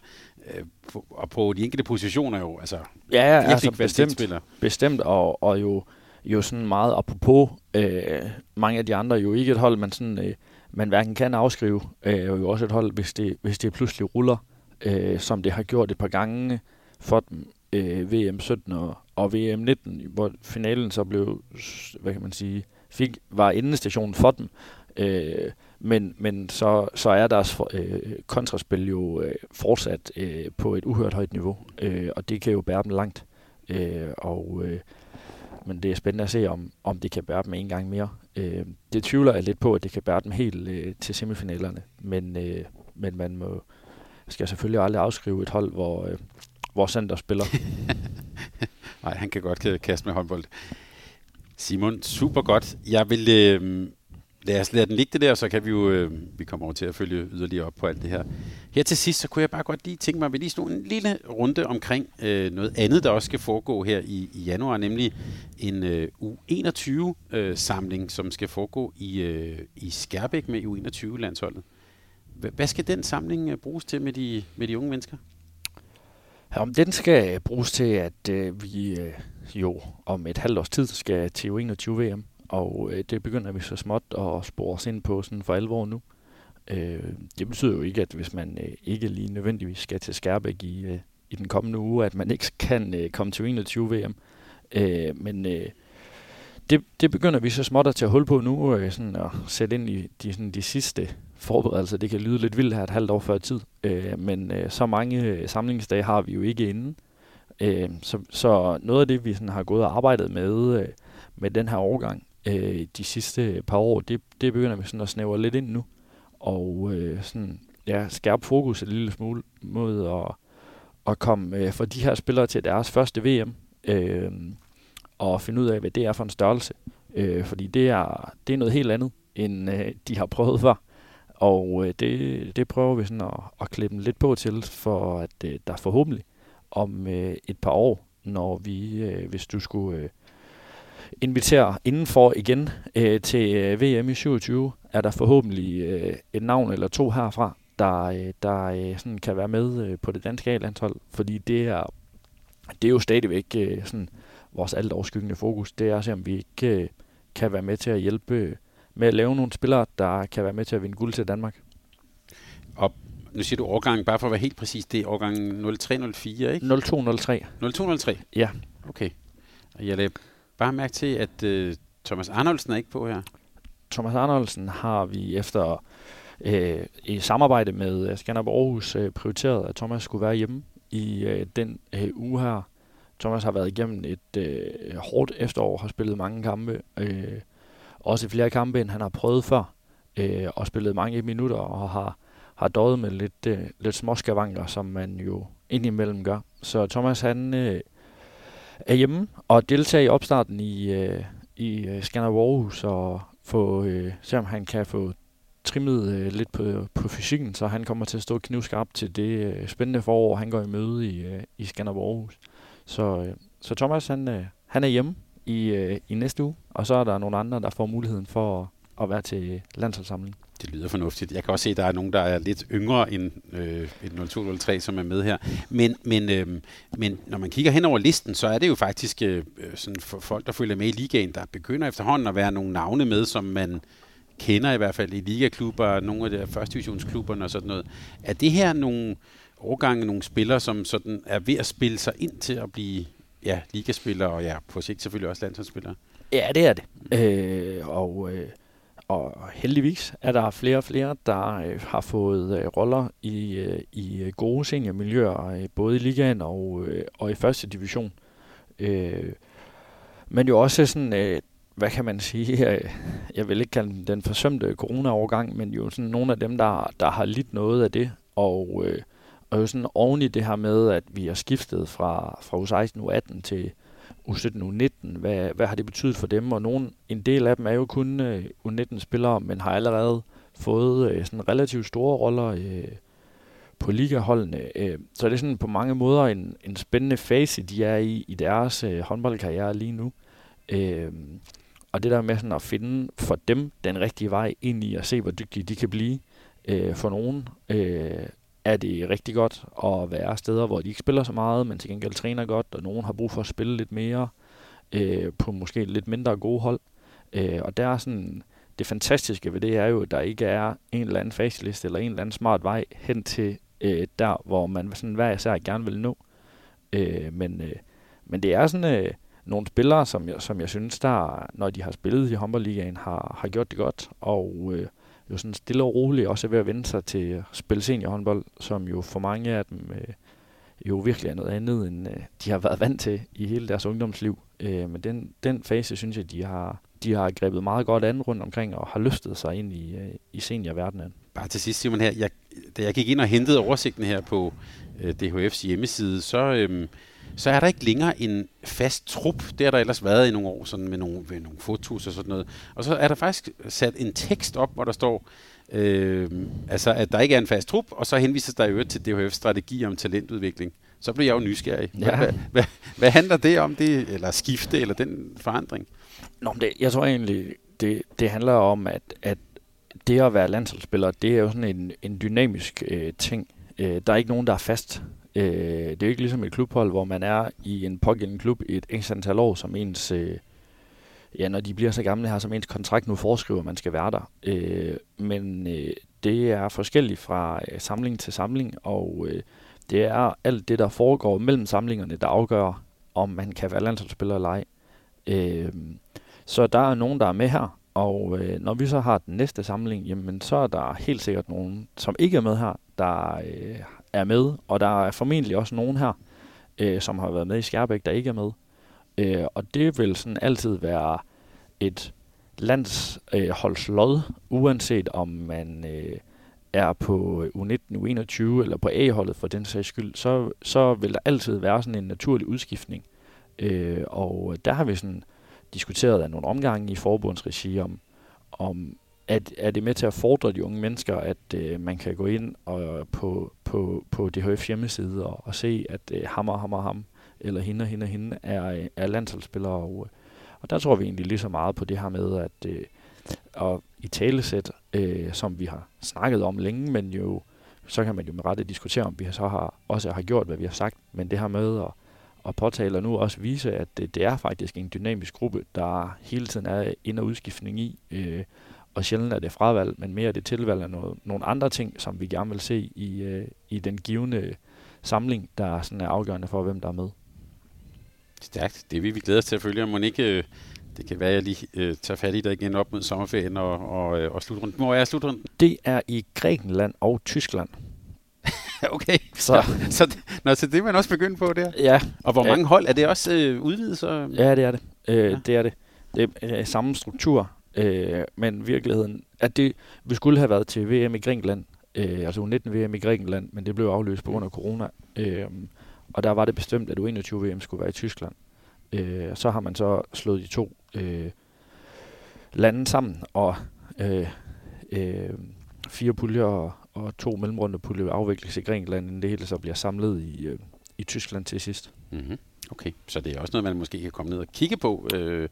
øh, på, og på de enkelte positioner jo, altså, ja, ja altså bestemt, bestemt, og, og jo, jo sådan meget apropos øh, mange af de andre, jo ikke et hold, man sådan øh, man hverken kan afskrive, øh, jo også et hold, hvis det, hvis det pludselig ruller, øh, som det har gjort et par gange for dem, øh, VM 17 og, og VM 19, hvor finalen så blev, hvad kan man sige, fik, var endestationen for dem. Øh, men, men så, så er deres for, øh, kontraspil jo øh, fortsat øh, på et uhørt højt niveau, øh, og det kan jo bære dem langt. Øh, og øh, men det er spændende at se, om, om det kan bære dem en gang mere. Øh, det tvivler jeg lidt på, at det kan bære dem helt øh, til semifinalerne, men, øh, men man må, skal selvfølgelig aldrig afskrive et hold, hvor, øh, hvor Sander spiller. Nej, han kan godt kaste med håndbold. Simon, super godt. Jeg vil, øh, lad os lade den ligge det der, så kan vi jo, øh, vi kommer over til at følge yderligere op på alt det her. Her til sidst, så kunne jeg bare godt lige tænke mig, at vi lige slog en lille runde omkring øh, noget andet, der også skal foregå her i, i januar, nemlig en øh, U21-samling, øh, som skal foregå i, øh, i Skærbæk med U21-landsholdet. Hvad skal den samling øh, bruges til med de, med de unge mennesker? Ja, den skal bruges til, at øh, vi øh, jo om et halvt års tid skal til U21-VM og øh, det begynder vi så småt at spore os ind på sådan for alvor nu. Øh, det betyder jo ikke, at hvis man øh, ikke lige nødvendigvis skal til Skærbæk i, øh, i den kommende uge, at man ikke kan øh, komme til 21 VM. Øh, men øh, det, det begynder vi så småt at tage hul på nu, øh, sådan at sætte ind i de, sådan, de sidste forberedelser. Det kan lyde lidt vildt her et halvt år før tid, øh, men øh, så mange øh, samlingsdage har vi jo ikke inden. Øh, så, så noget af det, vi sådan har gået og arbejdet med, øh, med den her overgang, øh, de sidste par år, det, det begynder vi sådan at snævre lidt ind nu. Og øh, sådan, ja, skærpe fokus en lille smule mod at, at komme øh, for de her spillere til deres første VM. Øh, og finde ud af, hvad det er for en størrelse. Øh, fordi det er, det er noget helt andet, end øh, de har prøvet før. Og øh, det, det prøver vi sådan at, at klippe lidt på til, for at øh, der forhåbentlig om øh, et par år, når vi, øh, hvis du skulle øh, invitere indenfor igen øh, til øh, VM i 27, er der forhåbentlig øh, et navn eller to herfra, der, øh, der øh, sådan kan være med øh, på det danske A-landshold, fordi det er, det er jo stadigvæk øh, sådan vores alt overskyggende fokus, det er at se, om vi ikke øh, kan være med til at hjælpe med at lave nogle spillere, der kan være med til at vinde guld til Danmark. Og nu siger du årgang, bare for at være helt præcis, det er årgang 0304, ikke? 0203. 0203? Ja. Okay. Og jeg bare mærke til, at øh, Thomas Arnoldsen er ikke på her. Thomas Arnoldsen har vi efter øh, i samarbejde med øh, Skanderborg Aarhus øh, prioriteret, at Thomas skulle være hjemme i øh, den øh, uge her. Thomas har været igennem et øh, hårdt efterår, har spillet mange kampe, øh, også flere kampe, end han har prøvet før, øh, og spillet mange minutter, og har, har døjet med lidt, øh, lidt småskavanker, som man jo indimellem gør. Så Thomas, han øh, er hjemme og deltage i opstarten i, øh, i øh, Skanderborg Aarhus, og få, øh, se om han kan få trimmet øh, lidt på, på fysikken, så han kommer til at stå knivskarp til det øh, spændende forår, han går i møde i, øh, i Skanderborg Aarhus. Så, øh, så Thomas, han, øh, han er hjemme i, øh, i næste uge, og så er der nogle andre, der får muligheden for at, at være til landsholdssamling. Det lyder fornuftigt. Jeg kan også se, at der er nogen, der er lidt yngre end, øh, end 0203, som er med her. Men, men, øh, men når man kigger hen over listen, så er det jo faktisk øh, øh, sådan for folk, der følger med i ligaen, der begynder efterhånden at være nogle navne med, som man kender i hvert fald i ligaklubber, nogle af de første divisionsklubberne og sådan noget. Er det her nogle årgange, nogle spillere, som sådan er ved at spille sig ind til at blive ja, ligaspillere, og ja, på sigt selvfølgelig også landsholdsspillere? Ja, det er det. Øh, og, øh, og heldigvis er der flere og flere, der øh, har fået øh, roller i, øh, i øh, gode seniormiljøer, øh, både i ligaen og, øh, og i første division. Øh, men jo også sådan, øh, hvad kan man sige, øh, jeg vil ikke kalde den forsømte corona-overgang, men jo sådan nogle af dem, der, der har lidt noget af det, og, øh, og jo sådan oven i det her med, at vi har skiftet fra, fra U16, U18 til U17, U19, hvad, hvad har det betydet for dem? Og nogen, en del af dem er jo kun øh, U19-spillere, men har allerede fået øh, sådan relativt store roller øh, på ligaholdene. Øh, så det er sådan på mange måder en, en spændende fase, de er i i deres øh, håndboldkarriere lige nu. Øh, og det der med sådan at finde for dem den rigtige vej ind i at se, hvor dygtige de kan blive. Øh, for nogen øh, er det rigtig godt at være steder, hvor de ikke spiller så meget, men til gengæld træner godt, og nogen har brug for at spille lidt mere øh, på måske lidt mindre gode hold. Øh, og der er sådan, det fantastiske ved det er jo, at der ikke er en eller anden faceliste eller en eller anden smart vej hen til øh, der, hvor man sådan hver især gerne vil nå. Øh, men, øh, men det er sådan... Øh, nogle spillere, som jeg, som jeg synes, der, når de har spillet i håndboldligaen, har, har gjort det godt, og øh, jo sådan stille og roligt også er ved at vende sig til at spille seniorhåndbold, som jo for mange af dem øh, jo virkelig er noget andet, end øh, de har været vant til i hele deres ungdomsliv. Øh, men den, den fase, synes jeg, de har, de har grebet meget godt an rundt omkring, og har løftet sig ind i, øh, i seniorverdenen. Bare til sidst, Simon, her, jeg, da jeg gik ind og hentede oversigten her på øh, DHF's hjemmeside, så... Øh, så er der ikke længere en fast trup. Det har der ellers været i nogle år, sådan med nogle, med nogle fotos og sådan noget. Og så er der faktisk sat en tekst op, hvor der står, øh, altså at der ikke er en fast trup, og så henvises der jo til DHF's strategi om talentudvikling. Så bliver jeg jo nysgerrig. Ja. Hvad, hvad, hvad handler det om, det, eller skifte, eller den forandring? Nå, det, jeg tror egentlig, det, det handler om, at, at det at være landsholdsspiller, det er jo sådan en, en dynamisk øh, ting. Øh, der er ikke nogen, der er fast Øh, det er jo ikke ligesom et klubhold, hvor man er i en pågældende klub i et ekstra antal år, som ens, øh, ja, når de bliver så gamle her, som ens kontrakt nu foreskriver, at man skal være der. Øh, men øh, det er forskelligt fra øh, samling til samling, og øh, det er alt det, der foregår mellem samlingerne, der afgør, om man kan være landsholdsspiller eller ej. Øh, så der er nogen, der er med her, og øh, når vi så har den næste samling, jamen så er der helt sikkert nogen, som ikke er med her, der øh, er med, og der er formentlig også nogen her, øh, som har været med i Skærbæk, der ikke er med. Øh, og det vil sådan altid være et landsholdslod, øh, uanset om man øh, er på U19, U21 eller på A-holdet for den sags skyld, så, så vil der altid være sådan en naturlig udskiftning. Øh, og der har vi sådan diskuteret af nogle omgange i forbundsregi om, om at, er det med til at fordre de unge mennesker, at øh, man kan gå ind og på, på, på DHF hjemmeside og, og se, at øh, ham og ham og ham, eller hende og hende og hende, er, øh, er landsholdsspillere. Og, øh, og der tror vi egentlig lige så meget på det her med, at øh, og i talesæt, øh, som vi har snakket om længe, men jo, så kan man jo med rette diskutere, om vi så har, også har gjort, hvad vi har sagt, men det her med at, at påtale og nu også vise, at det, det er faktisk en dynamisk gruppe, der hele tiden er ind- og udskiftning i, øh, og sjældent er det fravalg, men mere er det tilvalg af noget, nogle andre ting, som vi gerne vil se i, øh, i den givende samling, der sådan er afgørende for, hvem der er med. Stærkt. Det vil vi glæde os til at følge. Må ikke, øh, det kan være, at jeg lige øh, tager fat i dig igen op mod sommerferien og, og, øh, og slutrunden. Hvor er slutrunden? Det er i Grækenland og Tyskland. okay, så, så, nå, så det er man også begyndt på der? Ja. Og hvor mange ja. hold? Er det også øh, udvidet så? Ja, det er det. Øh, ja. Det er det. Det er øh, samme struktur, øh, men virkeligheden, at det, vi skulle have været til VM i Grækenland, øh, altså U19-VM i Grækenland, men det blev aflyst på grund af corona. Øh, og der var det bestemt, at U21-VM skulle være i Tyskland. Øh, så har man så slået de to øh, lande sammen, og øh, øh, fire puljer og, og to mellemrunde puljer afvikles i Grækenland, inden det hele så bliver samlet i, øh, i Tyskland til sidst. Mm-hmm. Okay, så det er også noget, man måske kan komme ned og kigge på øh,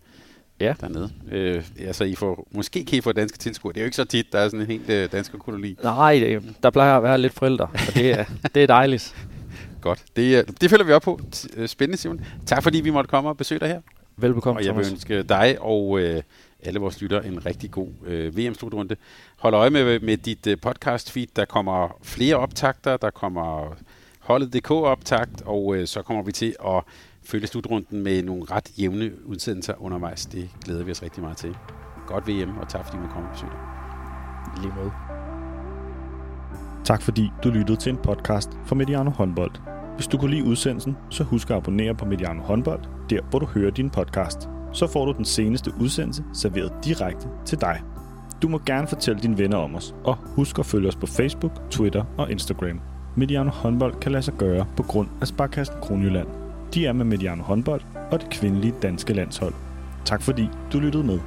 ja. dernede. Øh, altså, I får, måske kan I få danske tilskuere. Det er jo ikke så tit, der er sådan en helt øh, dansk koloni. Nej, der plejer at være lidt forældre, og det er, det er dejligt. Godt. Det, det følger vi op på. Øh, spændende, Simon. Tak fordi vi måtte komme og besøge dig her. Velbekomme, Og jeg vil Thomas. ønske dig og øh, alle vores lyttere en rigtig god øh, VM-slutrunde. Hold øje med, med dit øh, podcast-feed. Der kommer flere optagter. Der kommer holdet.dk optagt, og øh, så kommer vi til at følge slutrunden med nogle ret jævne udsendelser undervejs. Det glæder vi os rigtig meget til. Godt VM, og tak fordi du kom og besøgte. Lige måde. Tak fordi du lyttede til en podcast fra Mediano Håndbold. Hvis du kunne lide udsendelsen, så husk at abonnere på Mediano Håndbold, der hvor du hører din podcast. Så får du den seneste udsendelse serveret direkte til dig. Du må gerne fortælle dine venner om os, og husk at følge os på Facebook, Twitter og Instagram. Mediano Håndbold kan lade sig gøre på grund af Sparkassen Kronjylland. De er med Mediano Håndbold og det kvindelige danske landshold. Tak fordi du lyttede med.